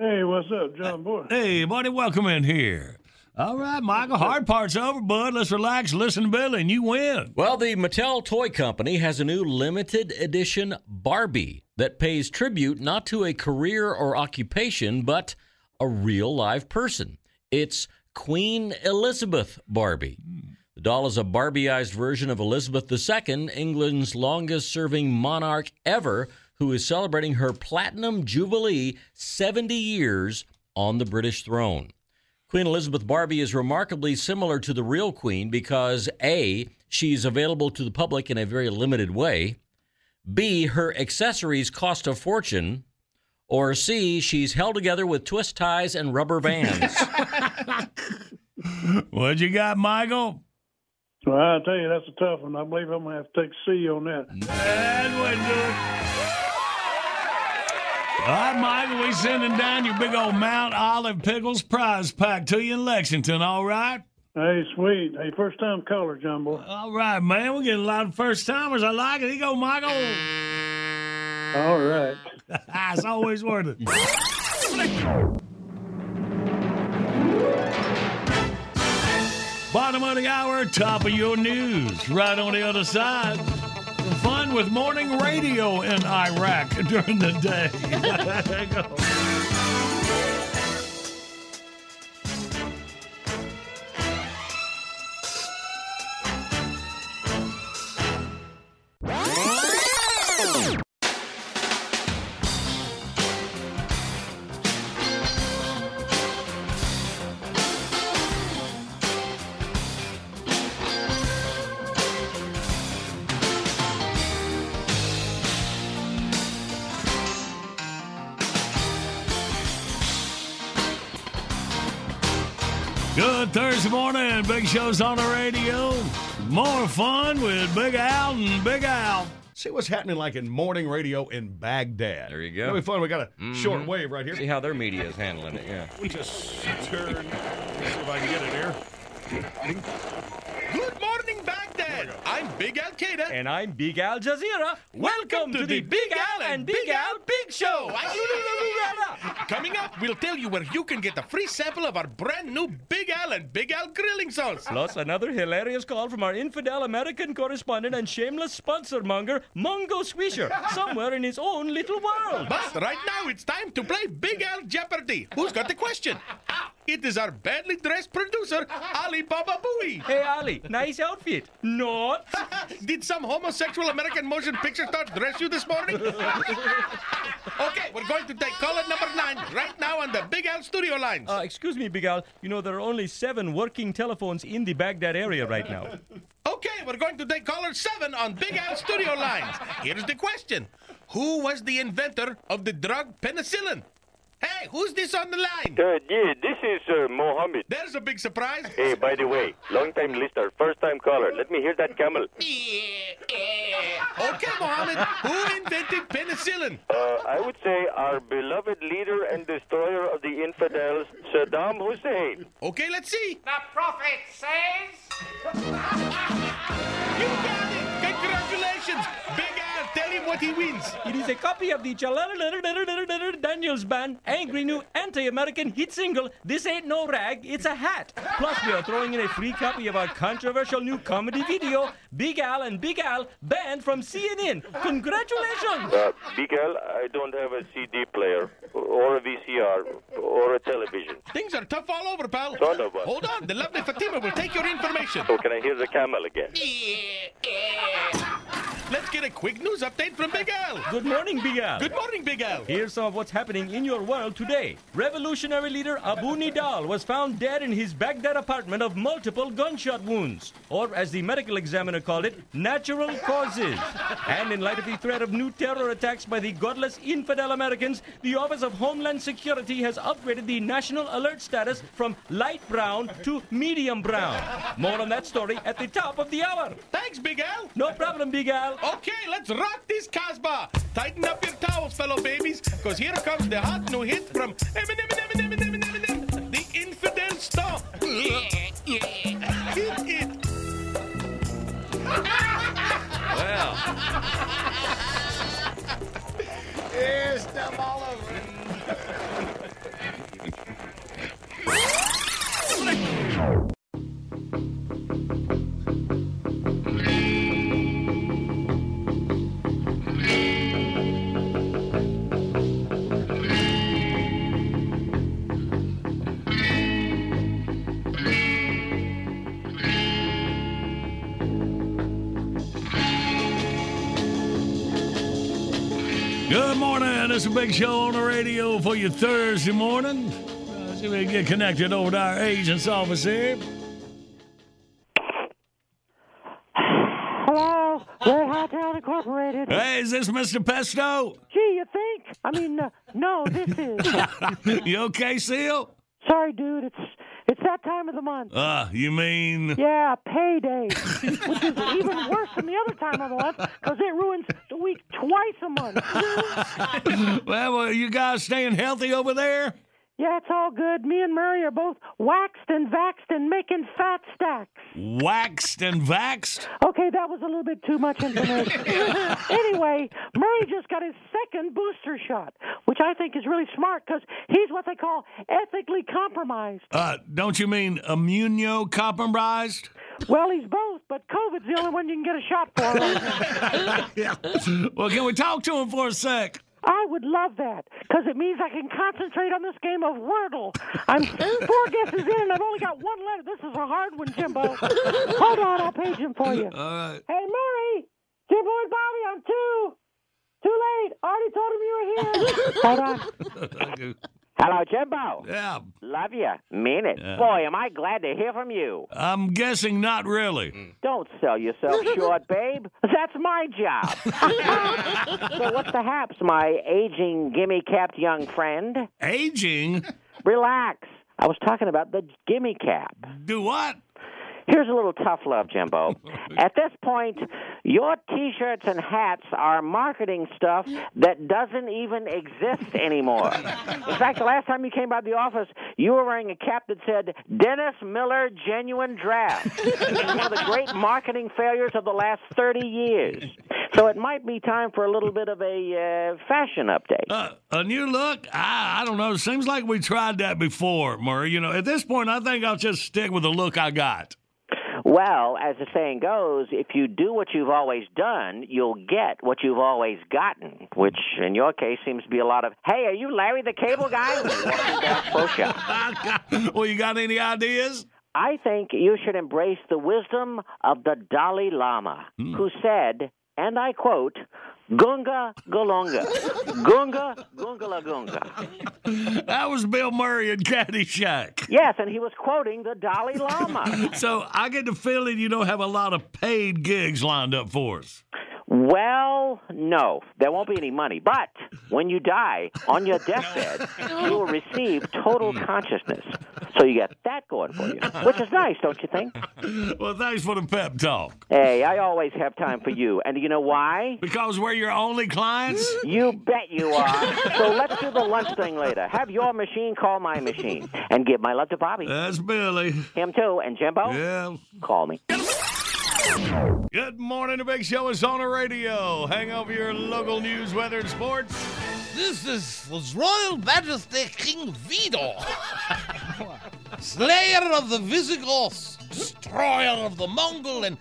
Hey, what's up, John Boy? Hey, buddy, welcome in here. All right, Michael, hard part's over, bud. Let's relax, listen to Billy, and you win. Well, the Mattel Toy Company has a new limited edition Barbie that pays tribute not to a career or occupation, but a real live person. It's Queen Elizabeth Barbie. The doll is a Barbieized version of Elizabeth II, England's longest serving monarch ever, who is celebrating her platinum jubilee 70 years on the British throne. Queen Elizabeth Barbie is remarkably similar to the real queen because A, she's available to the public in a very limited way, B, her accessories cost a fortune, or C, she's held together with twist ties and rubber bands. What you got, Michael? Well, I tell you, that's a tough one. I believe I'm gonna have to take C on that. That wouldn't do it. All right, Michael, we sending down your big old Mount Olive Pickles prize pack to you in Lexington, all right? Hey, sweet. Hey, first time caller, Jumbo. All right, man. We're getting a lot of first timers. I like it. Here you go, Michael. All right. it's always worth it. Bottom of the hour, top of your news. Right on the other side. Fun with morning radio in Iraq during the day. show's on the radio. More fun with Big Al and Big Al. See what's happening like in morning radio in Baghdad. There you go. It'll be fun. We got a mm-hmm. short wave right here. See how their media is handling it, yeah. We just turn. See if I can get it here. Good morning, Baghdad. I'm Big Al Qaeda. And I'm Big Al Jazeera. Welcome to the Big Al and Big Al Big Show. Coming up, we'll tell you where you can get a free sample of our brand new Big Al and Big Al grilling sauce. Plus, another hilarious call from our infidel American correspondent and shameless sponsor monger, Mungo Swisher, somewhere in his own little world. But right now, it's time to play Big Al Jeopardy. Who's got the question? It is our badly dressed producer, Ali Baba Booey. Hey, Ali, nice outfit. Not. Did some homosexual American motion picture star dress you this morning? okay, we're going to take caller number nine right now on the Big Al studio lines. Uh, excuse me, Big Al. You know, there are only seven working telephones in the Baghdad area right now. Okay, we're going to take caller seven on Big Al studio lines. Here's the question Who was the inventor of the drug penicillin? Hey, who's this on the line? Uh, yeah, this is uh, Mohammed. There's a big surprise. Hey, by the way, long time listener, first time caller. Let me hear that camel. Okay, Mohammed, who invented penicillin? Uh, I would say our beloved leader and destroyer of the infidels, Saddam Hussein. Okay, let's see. The prophet says. You got it! Congratulations! Big Al, tell him what he wins. It is a copy of the Jalal Daniels Band angry new anti-American hit single, This Ain't No Rag, It's a Hat. Plus, we are throwing in a free copy of our controversial new comedy video, Big Al and Big Al, banned from CNN. Congratulations! Uh, Big Al, I don't have a CD player or a VCR or a television. Things are tough all over, pal. Son of a- Hold on, the lovely Fatima will take your information. So can I hear the camel again? let's get a quick news update from Big Al. Good morning, Big Al. Good morning, Big Al. Here's some of what's happening in your world today. Revolutionary leader Abu Nidal was found dead in his Baghdad apartment of multiple gunshot wounds, or as the medical examiner called it, natural causes. And in light of the threat of new terror attacks by the godless infidel Americans, the Office of Homeland Security has upgraded the national alert status from light brown to medium brown. More on that story at the top of the hour. Thanks, Big Al. No problem, Big Al. Okay, let's rock this Casbah. Tighten up your towels, fellow babies, because here comes the hot new hit from Eminem, Eminem, Eminem, Eminem, Eminem, the Infidel Stomp. hit it. Well. Here's stuff all over. Good morning. It's a big show on the radio for you Thursday morning. Uh, see if we can get connected over to our agent's office here. Hello, Red Hot Town Incorporated. Hey, is this Mr. Pesto? Gee, you think? I mean, uh, no, this is. you okay, Seal? Sorry, dude. It's it's that time of the month. Uh, you mean? Yeah, payday, which is even worse than the other time of the month because it ruins the week twice a month. well, well, you guys staying healthy over there? Yeah, it's all good. Me and Murray are both waxed and vaxed and making fat stacks. Waxed and vaxed? Okay, that was a little bit too much information. anyway, Murray just got his second booster shot, which I think is really smart because he's what they call ethically compromised. Uh, don't you mean immunocompromised? Well, he's both, but COVID's the only one you can get a shot for. Right yeah. Well, can we talk to him for a sec? I would love that because it means I can concentrate on this game of Wordle. I'm four guesses in and I've only got one letter. This is a hard one, Jimbo. Hold on, I'll page him for you. All right. Hey, Murray, Jimbo and Bobby, I'm two. Too late. Already told him you were here. Hold on. Hello, Jimbo. Yeah. Love you. Mean it. Yeah. Boy, am I glad to hear from you. I'm guessing not really. Mm. Don't sell yourself short, babe. That's my job. so what's the haps, my aging, gimme-capped young friend? Aging? Relax. I was talking about the gimme cap. Do what? Here's a little tough love, Jimbo. At this point, your T-shirts and hats are marketing stuff that doesn't even exist anymore. In fact, the last time you came by the office, you were wearing a cap that said "Dennis Miller Genuine Draft." One of the great marketing failures of the last 30 years. So it might be time for a little bit of a uh, fashion update. Uh, a new look? I, I don't know. Seems like we tried that before, Murray. You know, at this point, I think I'll just stick with the look I got. Well, as the saying goes, if you do what you've always done, you'll get what you've always gotten, which in your case seems to be a lot of, hey, are you Larry the Cable Guy? well, you got any ideas? I think you should embrace the wisdom of the Dalai Lama, hmm. who said, and I quote, Gunga Galunga. Gunga Gunga La Gunga. That was Bill Murray in Caddyshack. Yes, and he was quoting the Dalai Lama. So I get the feeling you don't have a lot of paid gigs lined up for us. Well, no, there won't be any money. But when you die on your deathbed, you will receive total consciousness. So you get that going for you, which is nice, don't you think? Well, thanks for the pep talk. Hey, I always have time for you. And do you know why? Because we're your only clients? You bet you are. So let's do the lunch thing later. Have your machine call my machine. And give my love to Bobby. That's Billy. Him too. And Jimbo? Yeah. Call me. Good morning. The big show is on the radio. Hang over your local news, weather, and sports. This is His Royal Majesty King Vidor, slayer of the Visigoths, destroyer of the Mongol, and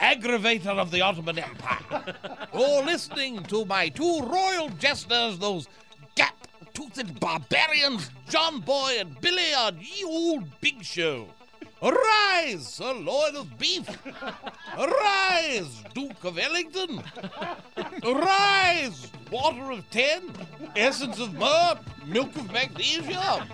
aggravator of the Ottoman Empire. You're listening to my two royal jesters, those gap-toothed barbarians, John Boy and Billy, on Ye Old Big Show. Arise, Lord of beef. Arise, Duke of Ellington. Arise, water of ten, essence of myrrh, milk of magnesia.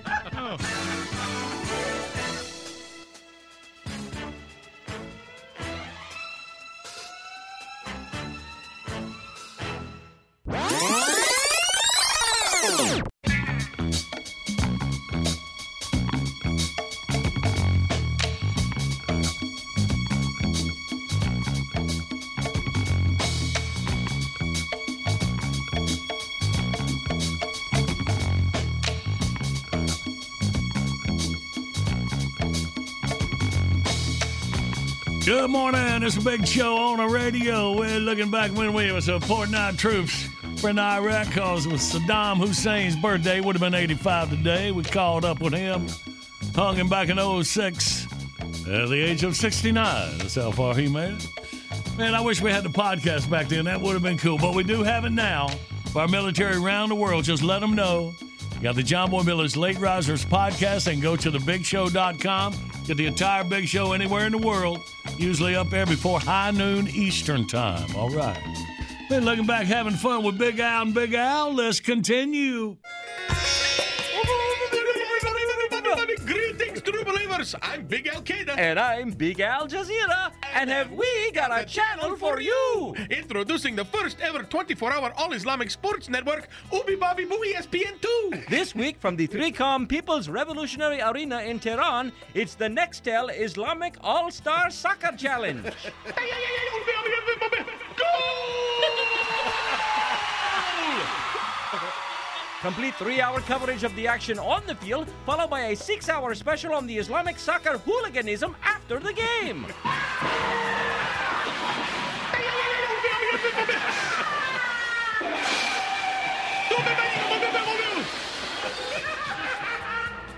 Good morning. It's a big show on the radio. We're looking back when we were supporting our troops in Iraq because it was Saddam Hussein's birthday. Would have been 85 today. We called up with him, hung him back in 06 at the age of 69. That's how far he made it. Man, I wish we had the podcast back then. That would have been cool. But we do have it now for our military around the world. Just let them know. You got the John Boy Miller's Late Risers podcast and go to thebigshow.com. Get the entire Big Show anywhere in the world, usually up there before high noon Eastern Time. All right. Been looking back, having fun with Big Al and Big Al. Let's continue. I'm Big Al Qaeda. And I'm Big Al Jazeera. And have we got a channel for you? Introducing the first ever 24 hour all Islamic sports network, Ubi Bobby Boo E ESPN 2. This week from the 3Com People's Revolutionary Arena in Tehran, it's the Nextel Islamic All Star Soccer Challenge. Complete three hour coverage of the action on the field, followed by a six hour special on the Islamic soccer hooliganism after the game.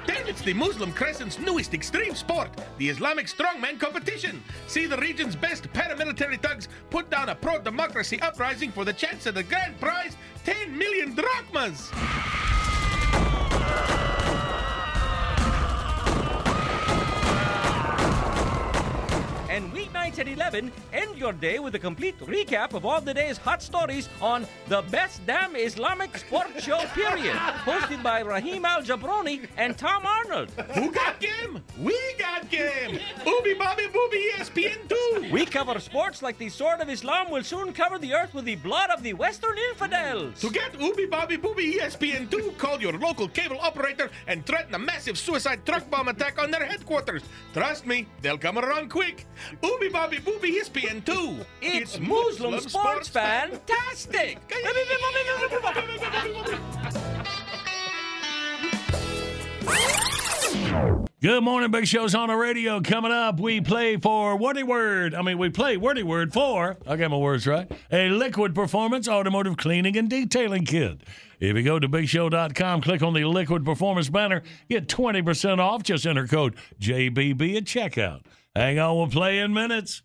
Then it's the Muslim Crescent's newest extreme sport, the Islamic Strongman Competition. See the region's best paramilitary thugs put down a pro democracy uprising for the chance of the grand prize 10 million drachmas. And weeknights at 11, end your day with a complete recap of all the day's hot stories on the best damn Islamic sports show, period. Hosted by Rahim Al Jabroni and Tom Arnold. Who got game? We got game. Booby Bobby Booby ESPN 2. We cover sports like the sword of Islam will soon cover the earth with the blood of the Western infidels. To get Ubi Bobby Booby ESPN 2, call your local cable operator and threaten a massive suicide truck bomb attack on their headquarters. Trust me, they'll come around quick. Ubi Bobby Booby E ESPN 2. It's Muslim sports fantastic. Good morning, Big Show's on the radio. Coming up, we play for Wordy Word. I mean, we play Wordy Word for, I got my words right, a liquid performance automotive cleaning and detailing kit. If you go to bigshow.com, click on the liquid performance banner, get 20% off. Just enter code JBB at checkout. Hang on, we'll play in minutes.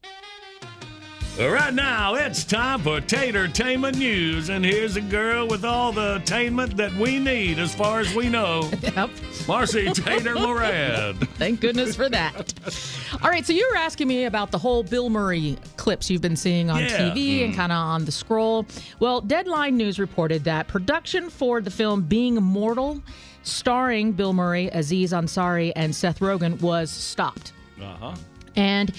Right now, it's time for Tatertainment News, and here's a girl with all the attainment that we need as far as we know. Yep. Marcy Tater Morad. Thank goodness for that. All right, so you were asking me about the whole Bill Murray clips you've been seeing on Yeah. TV and kind of on the scroll. Well, Deadline News reported that production for the film Being Immortal, starring Bill Murray, Aziz Ansari, and Seth Rogen, was stopped. Uh huh. And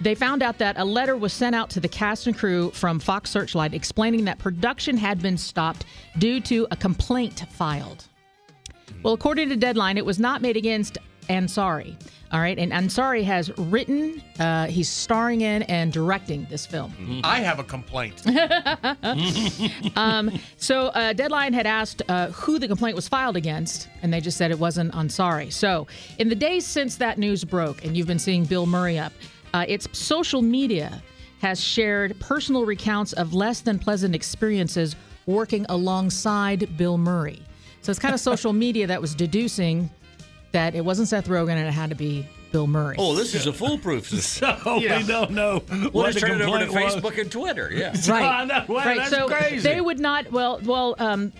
they found out that a letter was sent out to the cast and crew from Fox Searchlight explaining that production had been stopped due to a complaint filed. Well, according to Deadline, it was not made against Ansari. All right, and Ansari has written, uh, he's starring in and directing this film. I have a complaint. um, so uh, Deadline had asked uh, who the complaint was filed against, and they just said it wasn't Ansari. So in the days since that news broke, and you've been seeing Bill Murray up, uh, its social media has shared personal recounts of less than pleasant experiences working alongside Bill Murray. So it's kind of social media that was deducing that it wasn't Seth Rogen and it had to be Bill Murray. Oh, this is a foolproof system. So we don't know We'll what just the turn it over to complaint was. Facebook and Twitter. Yeah. Right. No, well, right. that's so crazy. they would not. Well, well, um,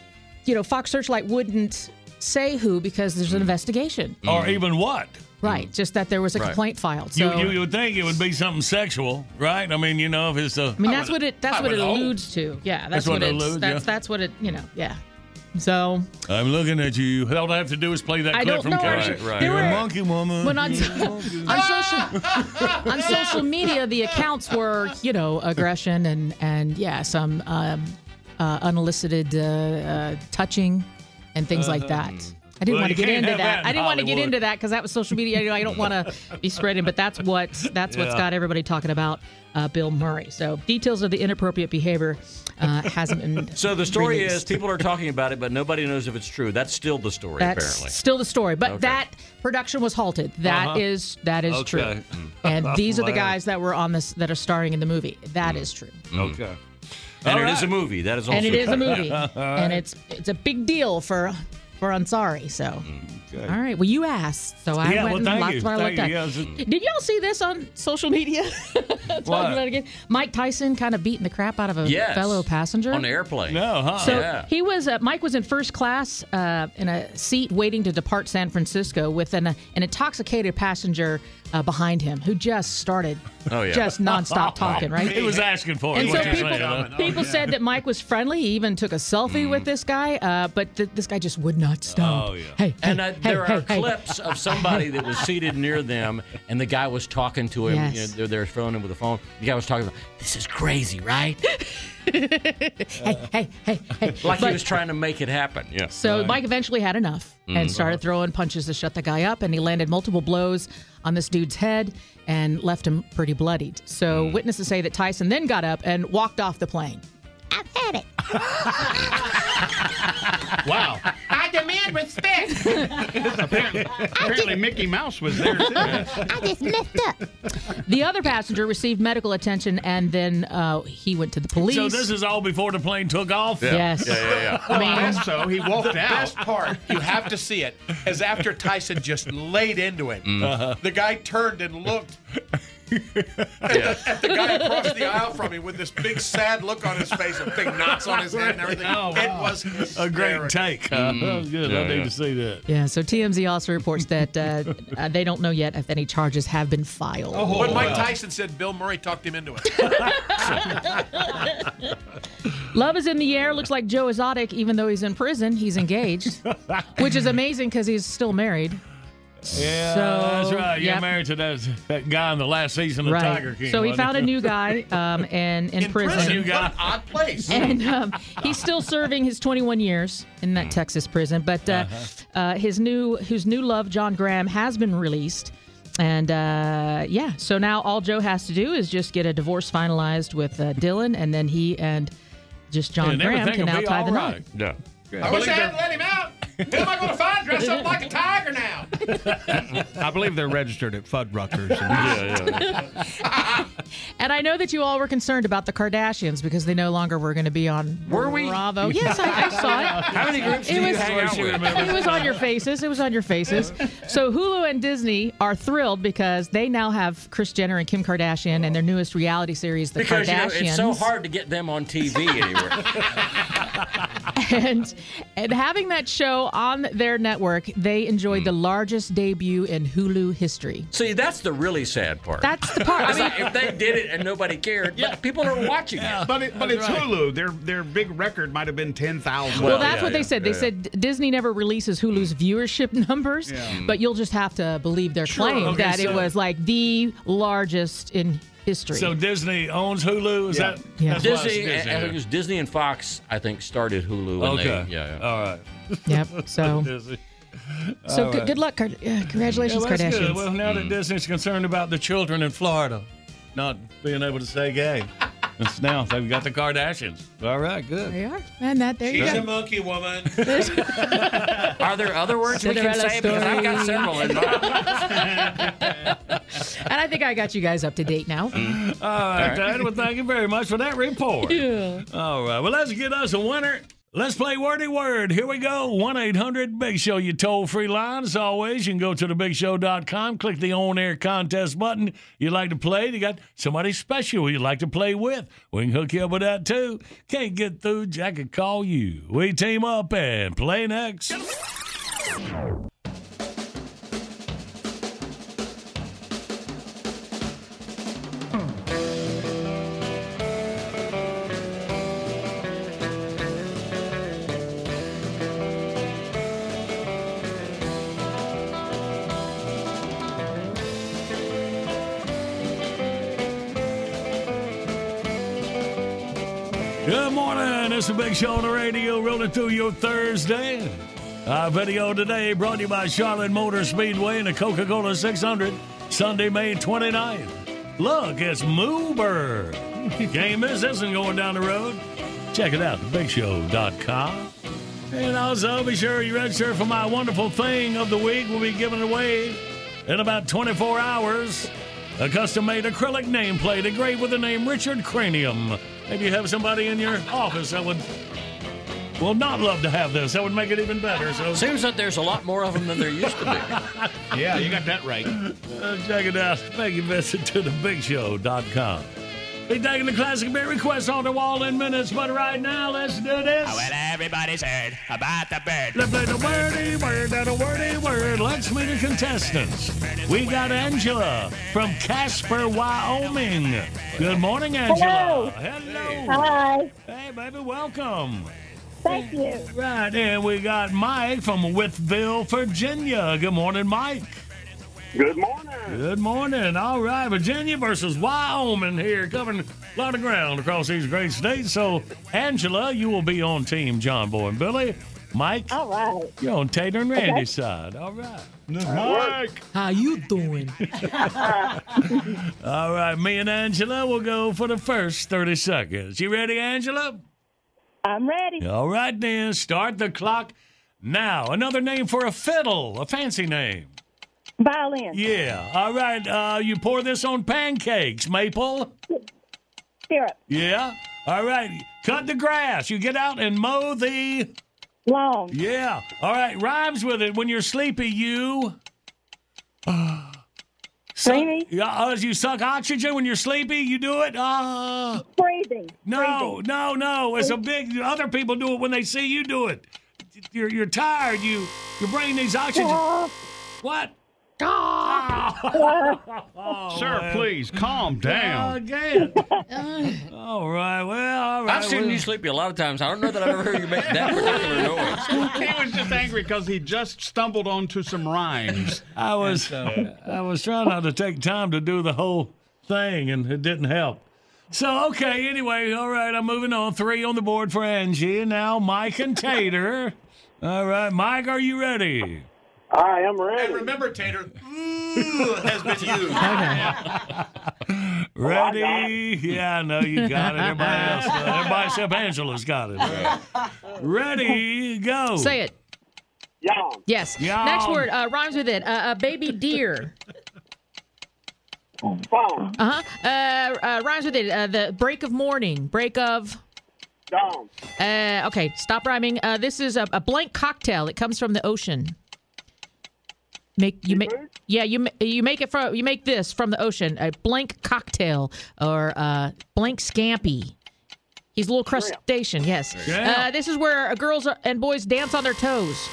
you know, Fox Searchlight wouldn't say who because there's an investigation. Or even what? Right. Just that there was a Right. complaint filed. You, So you, you would think it would be something sexual, right? I mean, you know, if it's a. I mean, that's what it. That's I what it would hope. alludes to. Yeah, that's, That's what what, it it's. alludes, that's yeah. that's what it. You know. Yeah. So I'm looking at you. All I have to do is play that I clip from know. Right, right. You're a monkey woman. when on on social on social media, the accounts were you know aggression and and yeah some um, uh, unelicited uh, uh, touching and things like that. I didn't Well, want to get into that. that in I didn't want to get into that because that was social media. You know, I don't want to be spreading, but that's what that's what's Yeah. got everybody talking about uh, Bill Murray. So details of the inappropriate behavior uh, hasn't been. So the story released. is people are talking about it, but nobody knows if it's true. That's still the story, That's apparently. still the story, but Okay. that production was halted. That is Uh-huh. that is Okay. true. Mm. And these are the guys that were on this that are starring in the movie. That is true. Okay. And All it is right. a movie. That is also And it is a movie, and it's it's a big deal for for Ansari. So, Okay. all right. Well, you asked, so I Yeah, went well, and thank lots you. what I looked you. at. Yeah, Did y'all see this on social media? Talking What? about it again. Mike Tyson kind of beating the crap out of a Yes. fellow passenger On the airplane. No, huh? So yeah. he was uh, Mike was in first class uh, in a seat waiting to depart San Francisco with an, an intoxicated passenger uh, behind him who just started Oh, yeah. just nonstop talking. Right? He was asking for it. And is so people, saying, huh? people said that Mike was friendly. He even took a selfie with this guy, uh, but th- this guy just would not stop. Oh, yeah. Hey, And hey, uh, hey, there hey, are hey. clips of somebody that was seated near them, and the guy was talking to him. Yes. You know, they're, they're phoning him with the phone. The guy was talking about, this is crazy, right? hey, hey, hey, hey. Like he was trying to make it happen. Yeah. So Mike eventually had enough Mm. and started throwing punches to shut the guy up, and he landed multiple blows on this dude's head and left him pretty bloodied. So Mm. witnesses say that Tyson then got up and walked off the plane. I've had it. Wow. I demand respect. apparently, apparently Mickey Mouse was there too. I just messed up. The other passenger received medical attention, and then uh, he went to the police. So this is all before the plane took off? Yes. Yeah, yeah, yeah. I mean, so he walked the out. best part, you have to see it, is after Tyson just laid into him. Mm. The guy turned and looked at, the, at the guy across the aisle from me with this big sad look on his face and big knots on his head and everything. Oh, It wow. was A great hysterical. take. Huh? That was good. Yeah, I need yeah. to see that. yeah. So TMZ also reports that uh, uh, they don't know yet if any charges have been filed. Oh, But Mike Tyson said Bill Murray talked him into it. Love is in the air. Looks like Joe Exotic, even though he's in prison, he's engaged, which is amazing because he's still married. Yeah, So, that's right. You're yep. married to that, that guy in the last season of right. Tiger King. so he wasn't found a new guy um, and in, In prison. prison, You what got- an odd place. and um, he's still serving his 21 years in that Texas prison. But uh, uh, his new his new love, John Graham, has been released. And uh, yeah, so now all Joe has to do is just get a divorce finalized with uh, Dillon, and then he and just John and Graham can now tie all the knot. right. Yeah. I wish I hadn't let him out. Who am I going to find dressed up like a tiger now? I believe they're registered at Fuddruckers. Yeah, yeah. And I know that you all were concerned about the Kardashians because they no longer were going to be on Were we? Bravo. Yes, I, I saw it. How many groups It do you was- hang out with? It was on your faces. It was on your faces. So Hulu and Disney are thrilled because they now have Kris Jenner and Kim Kardashian and their newest reality series, The Because you know, Kardashians. it's so hard to get them on TV anywhere. and and having that show on their network, they enjoyed the hmm. largest debut in Hulu history. See, that's the really sad part. That's the part. I mean, if they did it and nobody cared, but people are watching it. But it, but it's Hulu. Their their big record might have been ten thousand. well, Well, that's yeah, what they said. They yeah, said Disney never releases Hulu's hmm. viewership numbers, but you'll just have to believe their claim Okay, that it was like the largest in history. So Disney owns Hulu. Is Yeah. that Yeah. that's why it's Disney, Disney. I think it was Disney and Fox. I think started Hulu. And Okay. They, yeah, yeah. All right. yep. So so All good, good luck. Card- uh, congratulations, Yeah, well, Kardashians. good. Well, now that Disney's concerned about the children in Florida not being able to say gay, it's now they've got the Kardashians. All right, good. There you are. And that there you She's go. a monkey woman. Are there other words we can Cinderella say? Because I've got story. several in mind. And I think I got you guys up to date now. All right, Dad. Well, thank you very much for that report. Yeah. All right. Well, let's get us a winner. Let's play wordy word. Here we go. 1 800 Big Show, your toll free line. As always, you can go to thebigshow.com, click the on air contest button. You'd like to play, you got somebody special you'd like to play with. We can hook you up with that too. Can't get through, Jack could call you. We team up and play next. It's the Big Show on the radio, rolling through your Thursday. Our video today brought to you by Charlotte Motor Speedway and the Coca Cola 600, Sunday, May 29th. Look, it's Moober. Miss this one going down the road. Check it out, thebigshow.com. And also be sure you register for my wonderful thing of the week. We'll be giving away in about 24 hours a custom made acrylic nameplate engraved with the name Richard Cranium. Maybe you have somebody in your office that would will not love to have this. That would make it even better. So Seems that there's a lot more of them than there used to be. Yeah, you got that right. Uh, check it out. Make you visit to thebigshow.com. Be taking the classic beer requests on the wall in minutes, but right now, let's do this. Well, everybody's heard about the bird. Let's play the wordy word and a wordy word. Let's meet the contestants. We got Angela from Casper, Wyoming. Good morning, Angela. Hello. Hi. Hey, baby, welcome. Thank you. Right, and we got Mike from Wytheville, Virginia. Good morning, Mike. Good morning. Good morning. All right, Virginia versus Wyoming here, covering a lot of ground across these great states. So, Angela, you will be on Team John Boy and Billy. Mike, All right. you're on Tater and Randy's Okay. side. All right. Mike. How you doing? All right, me and Angela will go for the first 30 seconds. You ready, Angela? I'm ready. All right, then. Start the clock now. Another name for a fiddle, a fancy name. Violin. Yeah. All right. Uh, you pour this on pancakes, Maple. Syrup. Yeah. All right. Cut the grass. You get out and mow the lawn. Yeah. All right. Rhymes with it. When you're sleepy, you. Dreamy. Yeah. Uh, you suck oxygen when you're sleepy. You do it. Uh, Breathing. no, no, no. It's a big. Other people do it when they see you do it. You're you're tired. You your brain needs oxygen. What? Oh, Sir, man. please calm down. Again. all right. Well, all right. I've seen well. you sleepy a lot of times. I don't know that I've ever heard you make that particular noise. he was just angry because he just stumbled onto some rhymes. I was uh, I was trying not to take time to do the whole thing, and it didn't help. So okay, anyway, all right, I'm moving on. Three on the board for Angie. Now Mike and Tater. All right, Mike, are you ready? I am ready. And remember, Tater, ooh, has been used. Ready? Yeah, I know you got it. Everybody else, uh, everybody except Angela's got it. Ready? Go. Say it. Yawn. Yes. Yawn. Next word uh, rhymes with it. Uh, a baby deer. Phone. Uh-huh. Uh uh Rhymes with it. Uh, the break of morning. Break of. Dawn. Uh, okay, stop rhyming. Uh, this is a, a blank cocktail. It comes from the ocean. Make you make yeah you you make it from you make this from the ocean a blank cocktail or uh, blank scampi. He's a little crustacean. Yes. Uh, this is where uh, girls and boys dance on their toes.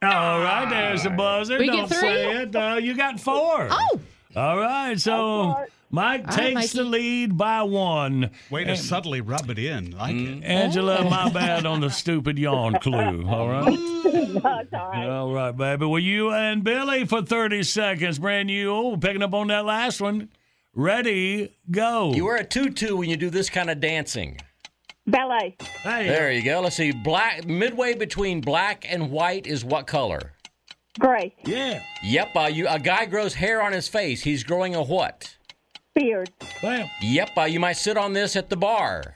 All right, there's the buzzer. We Don't get three? say it. Uh, you got four. Oh. All right, so Mike All right, takes the lead by one. Way to And- subtly rub it in. Like it. Angela, my bad on the stupid yawn clue. All right. That's all right. All right, baby. Well, you and Billy for 30 seconds. Brand new. Oh, picking up on that last one. Ready, go. You wear a tutu when you do this kind of dancing. Ballet. Hey. There you go. Let's see. Black midway between black and white is what color? Gray. Yeah. Yep. Uh, you a guy grows hair on his face. He's growing a what? Beard. Bam. Yep. Uh, you might sit on this at the bar.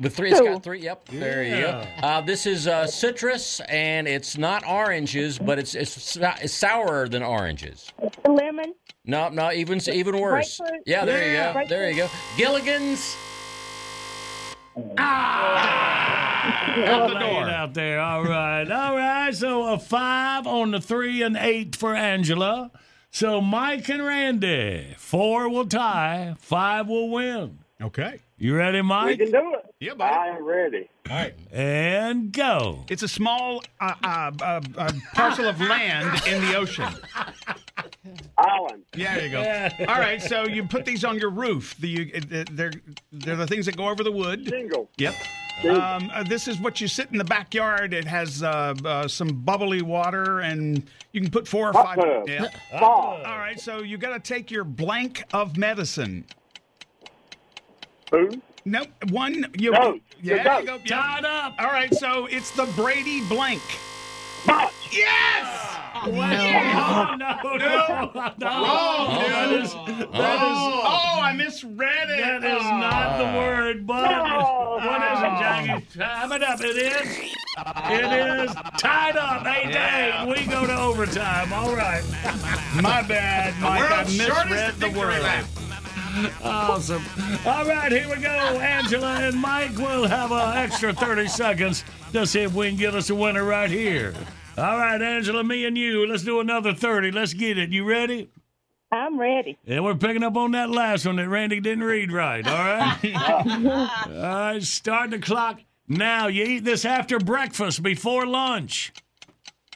The three. It's Two. got three. Yep. There you go. Uh, this is uh, citrus, and it's not oranges, but it's it's, it's sourer than oranges. It's the lemon. No, no, even even worse. Grapefruit? Yeah, there you Yeah. go. There you go. Gilligan's. Ah! Out the door. out there. All right. All right. So a five on the three and eight for Angela. So Mike and Randy. Four will tie. Five will win. Okay. You ready, Mike? We can do it. Yeah, buddy. I am ready. All right. And go. It's a small uh, uh, uh, uh, parcel of land in the ocean. Island. Yeah, there you go. All right, so you put these on your roof. The, you, they're they're the things that go over the wood. Single. Yep. Um, uh, this is what you sit in the backyard. It has uh, uh, some bubbly water, and you can put four or Hot five. tub. Yeah. All right, so you got to take your blank of medicine. Spoon. Nope. One. You, Goat. Yeah. The there you go. Yeah. Tied up. All right. So it's the Brady blank. Ah, yes. No, no, no, no. Wrong, That dude. is, that Oh, is, oh, I misread it. that is ah. not the word, but what is it, Jackie? Time it up. It is. It is tied up. Eight to eight. We go to overtime. All right. My bad, Mike. I misread the victory word. lap. Awesome. All right, here we go. Angela and Mike will have an extra 30 seconds to see if we can get us a winner right here. All right, Angela, me and you. Let's do another 30. Let's get it. You ready? I'm ready. And we're picking up on that last one that Randy didn't read right. All right. all right. Start the clock now. You eat this after breakfast, before lunch.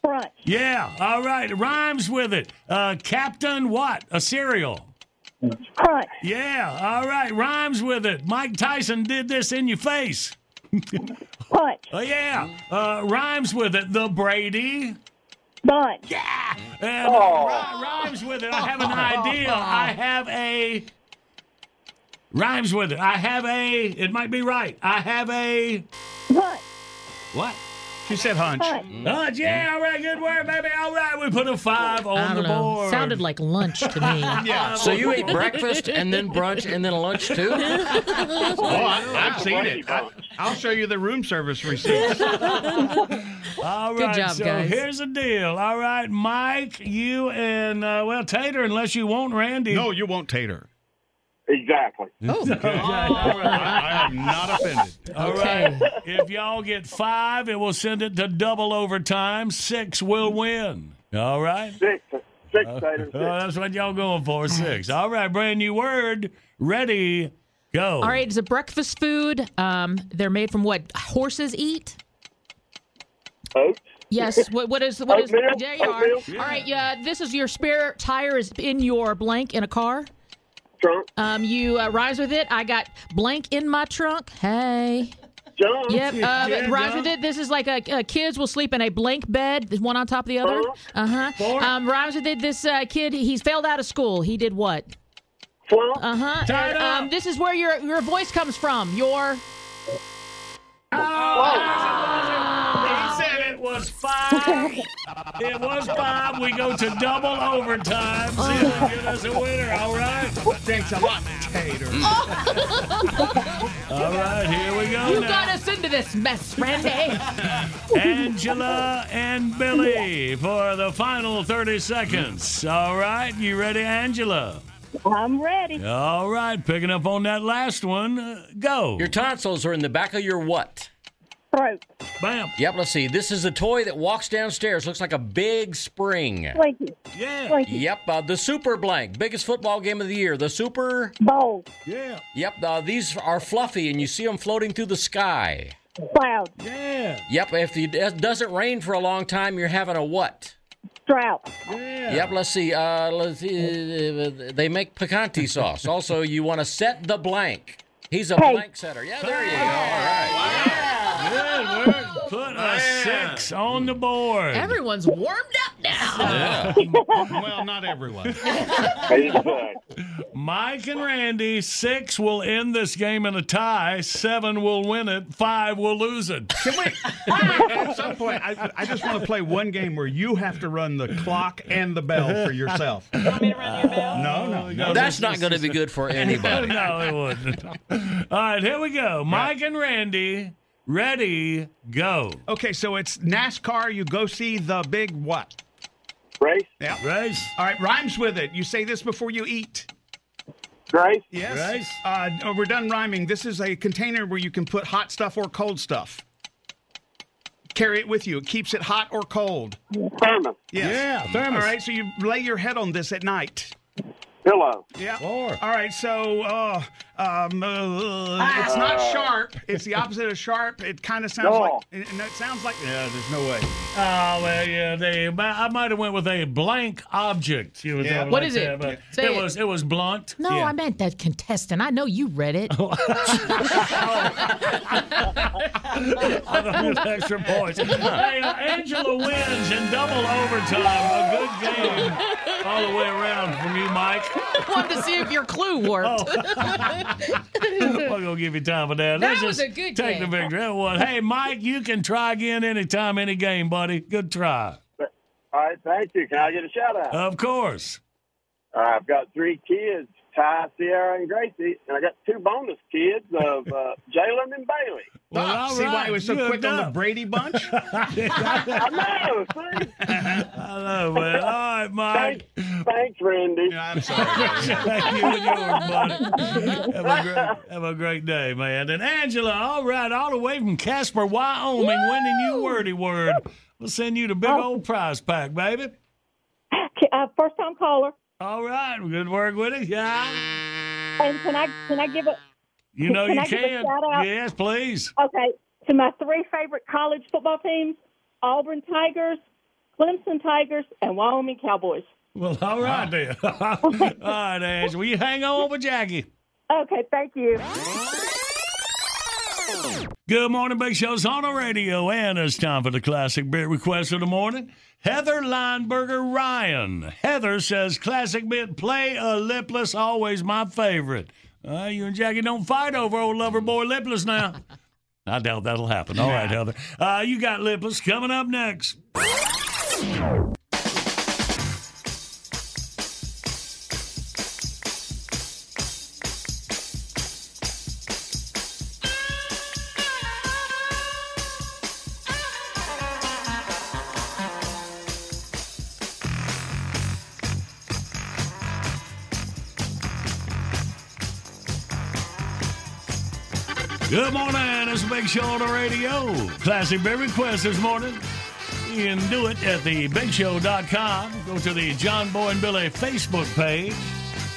Front. Yeah. All right. Rhymes with it. Uh, Captain what? A cereal. Crunch. Yeah. All right. Rhymes with it. Mike Tyson did this in your face. Punch. Oh yeah. Uh, rhymes with it. The Brady. Bunch. Yeah. And uh, ri- rhymes with it. I have an idea. I have a. Rhymes with it. I have a. It might be right. I have a. What? What? She said hunch. Hunch. Yeah. All right. Good work, baby. All right. We put a five on I on don't the know. board. Sounded like lunch to me. Yeah. So you ate breakfast and then brunch and then lunch too? Oh, I, I've seen it. I, I'll show you the room service receipts. all right, Good job, so guys. here's the deal. All right, Mike, you and uh, well Tater, unless you want Randy. no, you won't tater. Exactly. Oh, I, I am not offended. All Okay. right. if y'all get five, it will send it to double overtime. Six will win. All right. Six. Six, Tater. Oh, that's what y'all going for. Six. All right. Brand new word. Ready. Go. All right, it's a breakfast food. Um, they're made from what horses eat. Oats. Yes. What, what is what is? Oatmeal? There you are. Oatmeal? All right. Yeah. This is your spare tire is in your blank in a car. Trunk. Um, you uh, rhymes with it. I got blank in my trunk. Hey. Jump. Yep. Uh, Yeah, rhymes yeah. with it. This is like a, uh kids will sleep in a blank bed, there's one on top of the other. Uh huh. Four. Um, rhymes with it. This uh, kid he's failed out of school. He did what? Flump. Uh huh. Um, this is where your your voice comes from. Your He said it was five. it was five. We go to double overtime. See if can get us a winner. All right. Thanks a lot, tater. All right. Here we go. you now. got us into this mess, Randy. Angela and Billy for the final 30 seconds. All right, you ready, Angela? I'm ready. All right, picking up on that last one. uh, go. Your tonsils are in the back of your what? Throat. Bam. Yep, let's see. This is a toy that walks downstairs. Looks like a big spring. Slinky. Yeah. Slinky. Yep, uh, the Super Blank, biggest football game of the year. The Super. Bowl. Yeah. Yep, uh, these are fluffy, and you see them floating through the sky. Cloud. Yeah. Yep, if it it doesn't rain for a long time, you're having a what? Drought. Yeah. Yep, let's see. Uh, let's see. uh, They make picante sauce. Also, you want to set the blank. He's a Hey. blank setter. Yeah, there you go. All right. Good work. Put a six on the board. Everyone's warmed up now. well, not everyone. Mike and Randy, six will end this game in a tie. Seven will win it. Five will lose it. Can we, can we at some point, I, I just want to play one game where you have to run the clock and the bell for yourself. You want me to run your bell? No, no, no. That's not going to be good for anybody. no, it wouldn't. All right, here we go. Mike and Randy, ready, go. Okay, so it's NASCAR. You go see the big what? Race. Yeah. Race. All right, rhymes with it. You say this before you eat. Grace. Yes. Race. Uh, oh, we're done rhyming. This is a container where you can put hot stuff or cold stuff. Carry it with you. It keeps it hot or cold. Thermos. Yes. Yeah, thermos. All right, so you lay your head on this at night. Pillow. Yeah. Four. All right, so uh, um, uh, it's not sharp. It's the opposite of sharp. It kind of sounds No. like. And it sounds like. Yeah, there's no way. Oh well, yeah. They, I might have went with a blank object. You know, Yeah. something What like is it? that, but Say it it. was it was blunt. No, Yeah. I meant that contestant. I know you read it. I don't get extra points. hey, uh, Angela wins in double overtime. A good game all the way around from you, Mike. Wanted to see if your clue worked. We're gonna give you time for that. That Let's was just a good take game. the victory. That was. Hey, Mike, you can try again anytime, any game, buddy. Good try. All right, thank you. Can I get a shout out? Of course. Uh, I've got three kids, Ty, Sierra, and Gracie, and I got two bonus kids of uh, Jalen and Bailey. Well, all See why right, he was so good quick on the. Brady bunch? I know. See? I know, man. All right, Mike. Thanks, thanks, Randy. I'm sorry. Thank you and yours, buddy. Have a, great, have a great day, man. And Angela, all right, all the way from Casper, Wyoming, winning you wordy word. We'll send you the big old prize pack, baby. Uh, first time caller. All right, good work with it. Yeah. And can I can I give a You know Can you I give a can. shout out? Yes, please. okay to my three favorite college football teams: Auburn Tigers, Clemson Tigers, and Wyoming Cowboys. Well, all right then. all right, Angela. Will you hang on with Jackie? Okay, thank you. Good morning, Big Show's on the radio, and it's time for the classic bit request of the morning. Heather Lineberger Ryan. Heather says, classic bit, play a lipless, always my favorite. Uh, you and Jackie don't fight over old lover boy lipless now. I doubt that'll happen. All right, Heather. Uh, you got lipless coming up next. Good morning. It's big show on the radio. Classic Big Request this morning. You can do it at thebigshow.com. Go to the John Boy and Billy Facebook page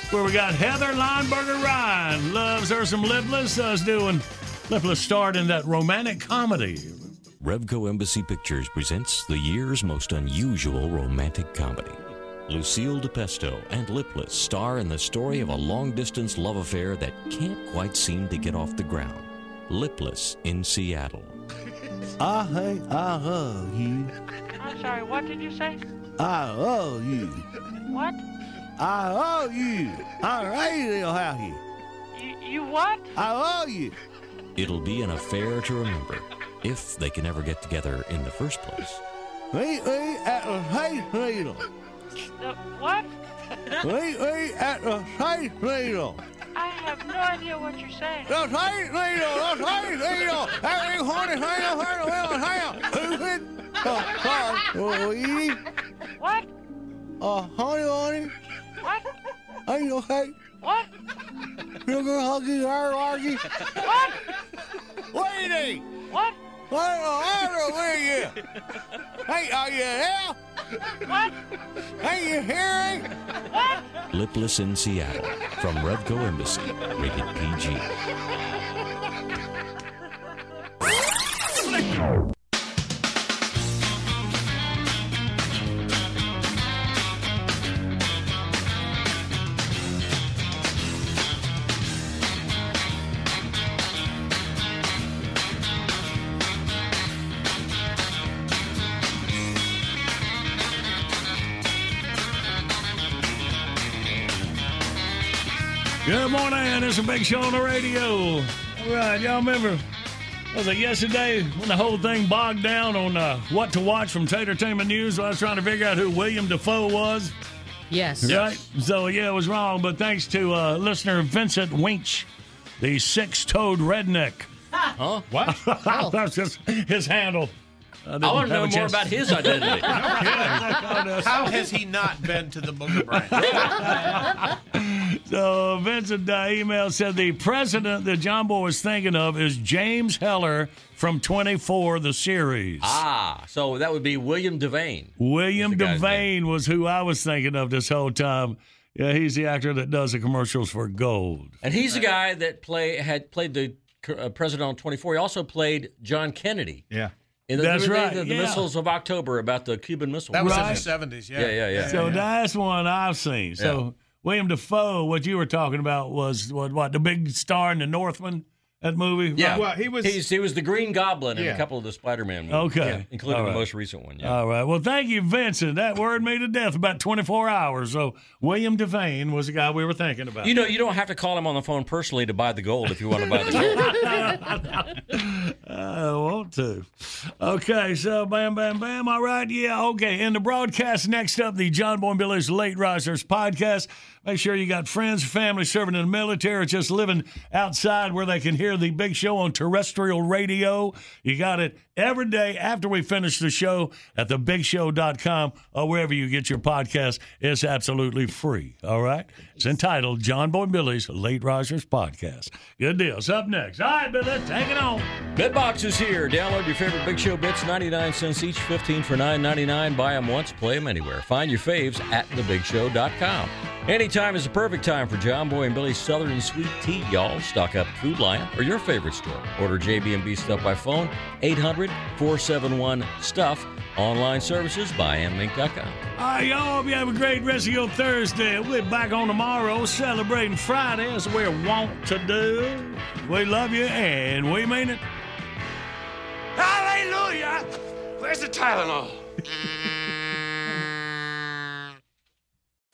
where we got Heather Lineberger Ryan. Loves her some lipless. Uh, Us doing lipless starred in that romantic comedy. Revco Embassy Pictures presents the year's most unusual romantic comedy. Lucille DePesto and Lipless star in the story of a long distance love affair that can't quite seem to get off the ground. Lipless in Seattle. I hate, I love you. I'm sorry, what did you say? I love you. What? I love you. I really love you. You, you what? I love you. It'll be an affair to remember if they can ever get together in the first place. Meet me at the Space Needle. The what? Meet me at the Space Needle. I have no idea what you're saying. The Space Needle. The Space Needle. Every horny thing I've heard of in town. Who's it? Sorry. Oh, you? What? Uh, honey, honey. What? Are you okay? What? Sugar, huggy, hard, argy. What? Lady! What? What in the matter with you? Hey, are you there? What? Hey, you hearing? What? Lipless in Seattle from Revco Embassy, rated PG. Good morning. And it's a big show on the radio. All right, y'all remember, was it yesterday when the whole thing bogged down on uh, what to watch from Tatertainment News? I was trying to figure out who William Dafoe was. Yes. Right? So, yeah, it was wrong, but thanks to uh, listener Vincent Winch, the six toed redneck. Huh? What? That's just his handle. Didn't I want to know more about his identity. How has he not been to the Booger Branch? So Vincent uh, email said the president that John Boy was thinking of is James Heller from 24, the series. ah, so that would be William Devane. William That's the guy's Devane was who I was thinking of this whole time. Yeah, he's the actor that does the commercials for Gold. And he's the guy that play had played the uh, president on 24. He also played John Kennedy. Yeah. In the, That's remember the- right, The, yeah. missiles of October about the Cuban Missile. That was Right. in the 70s, yeah. Yeah, yeah, yeah. So that's one I've seen. So Yeah. William Dafoe, what you were talking about was what, what the big star in the Northman. That movie. Yeah, Well, he was- He's, he was the Green Goblin in Yeah. a couple of the Spider-Man movies. Okay. Yeah, including All the most recent one. Yeah. All right. Well, thank you, Vincent. That worried me to death about 24 hours. So William Devane was the guy we were thinking about. You know, you don't have to call him on the phone personally to buy the gold if you want to buy the gold. I want to. Okay, so bam, bam, bam. All right, yeah, okay. In the broadcast next up, the John Boy and Billy's Late Risers podcast. Make sure you got friends, family serving in the military, just living outside where they can hear the big show on terrestrial radio. You got it every day after we finish the show at thebigshow.com or wherever you get your podcast. It's absolutely free. All right? It's entitled John Boy Billy's Late Risers podcast. Good deal. It's up next. All right, Billy, take it on. Bitbox is here. Download your favorite Big Show bits, 99 cents each, 15 for 9.99. Buy them once, play them anywhere. Find your faves at thebigshow.com. Anytime is the perfect time for John Boy and Billy's Southern Sweet Tea, y'all. Stock up Food Lion or your favorite store. Order JB&B stuff by phone, 800-471-STUFF. Online services by mmink.com. All right, y'all. Hope you have a great rest of your Thursday. We're back on tomorrow celebrating Friday as we want to do. We love you and we mean it. Hallelujah! Where's the Tylenol?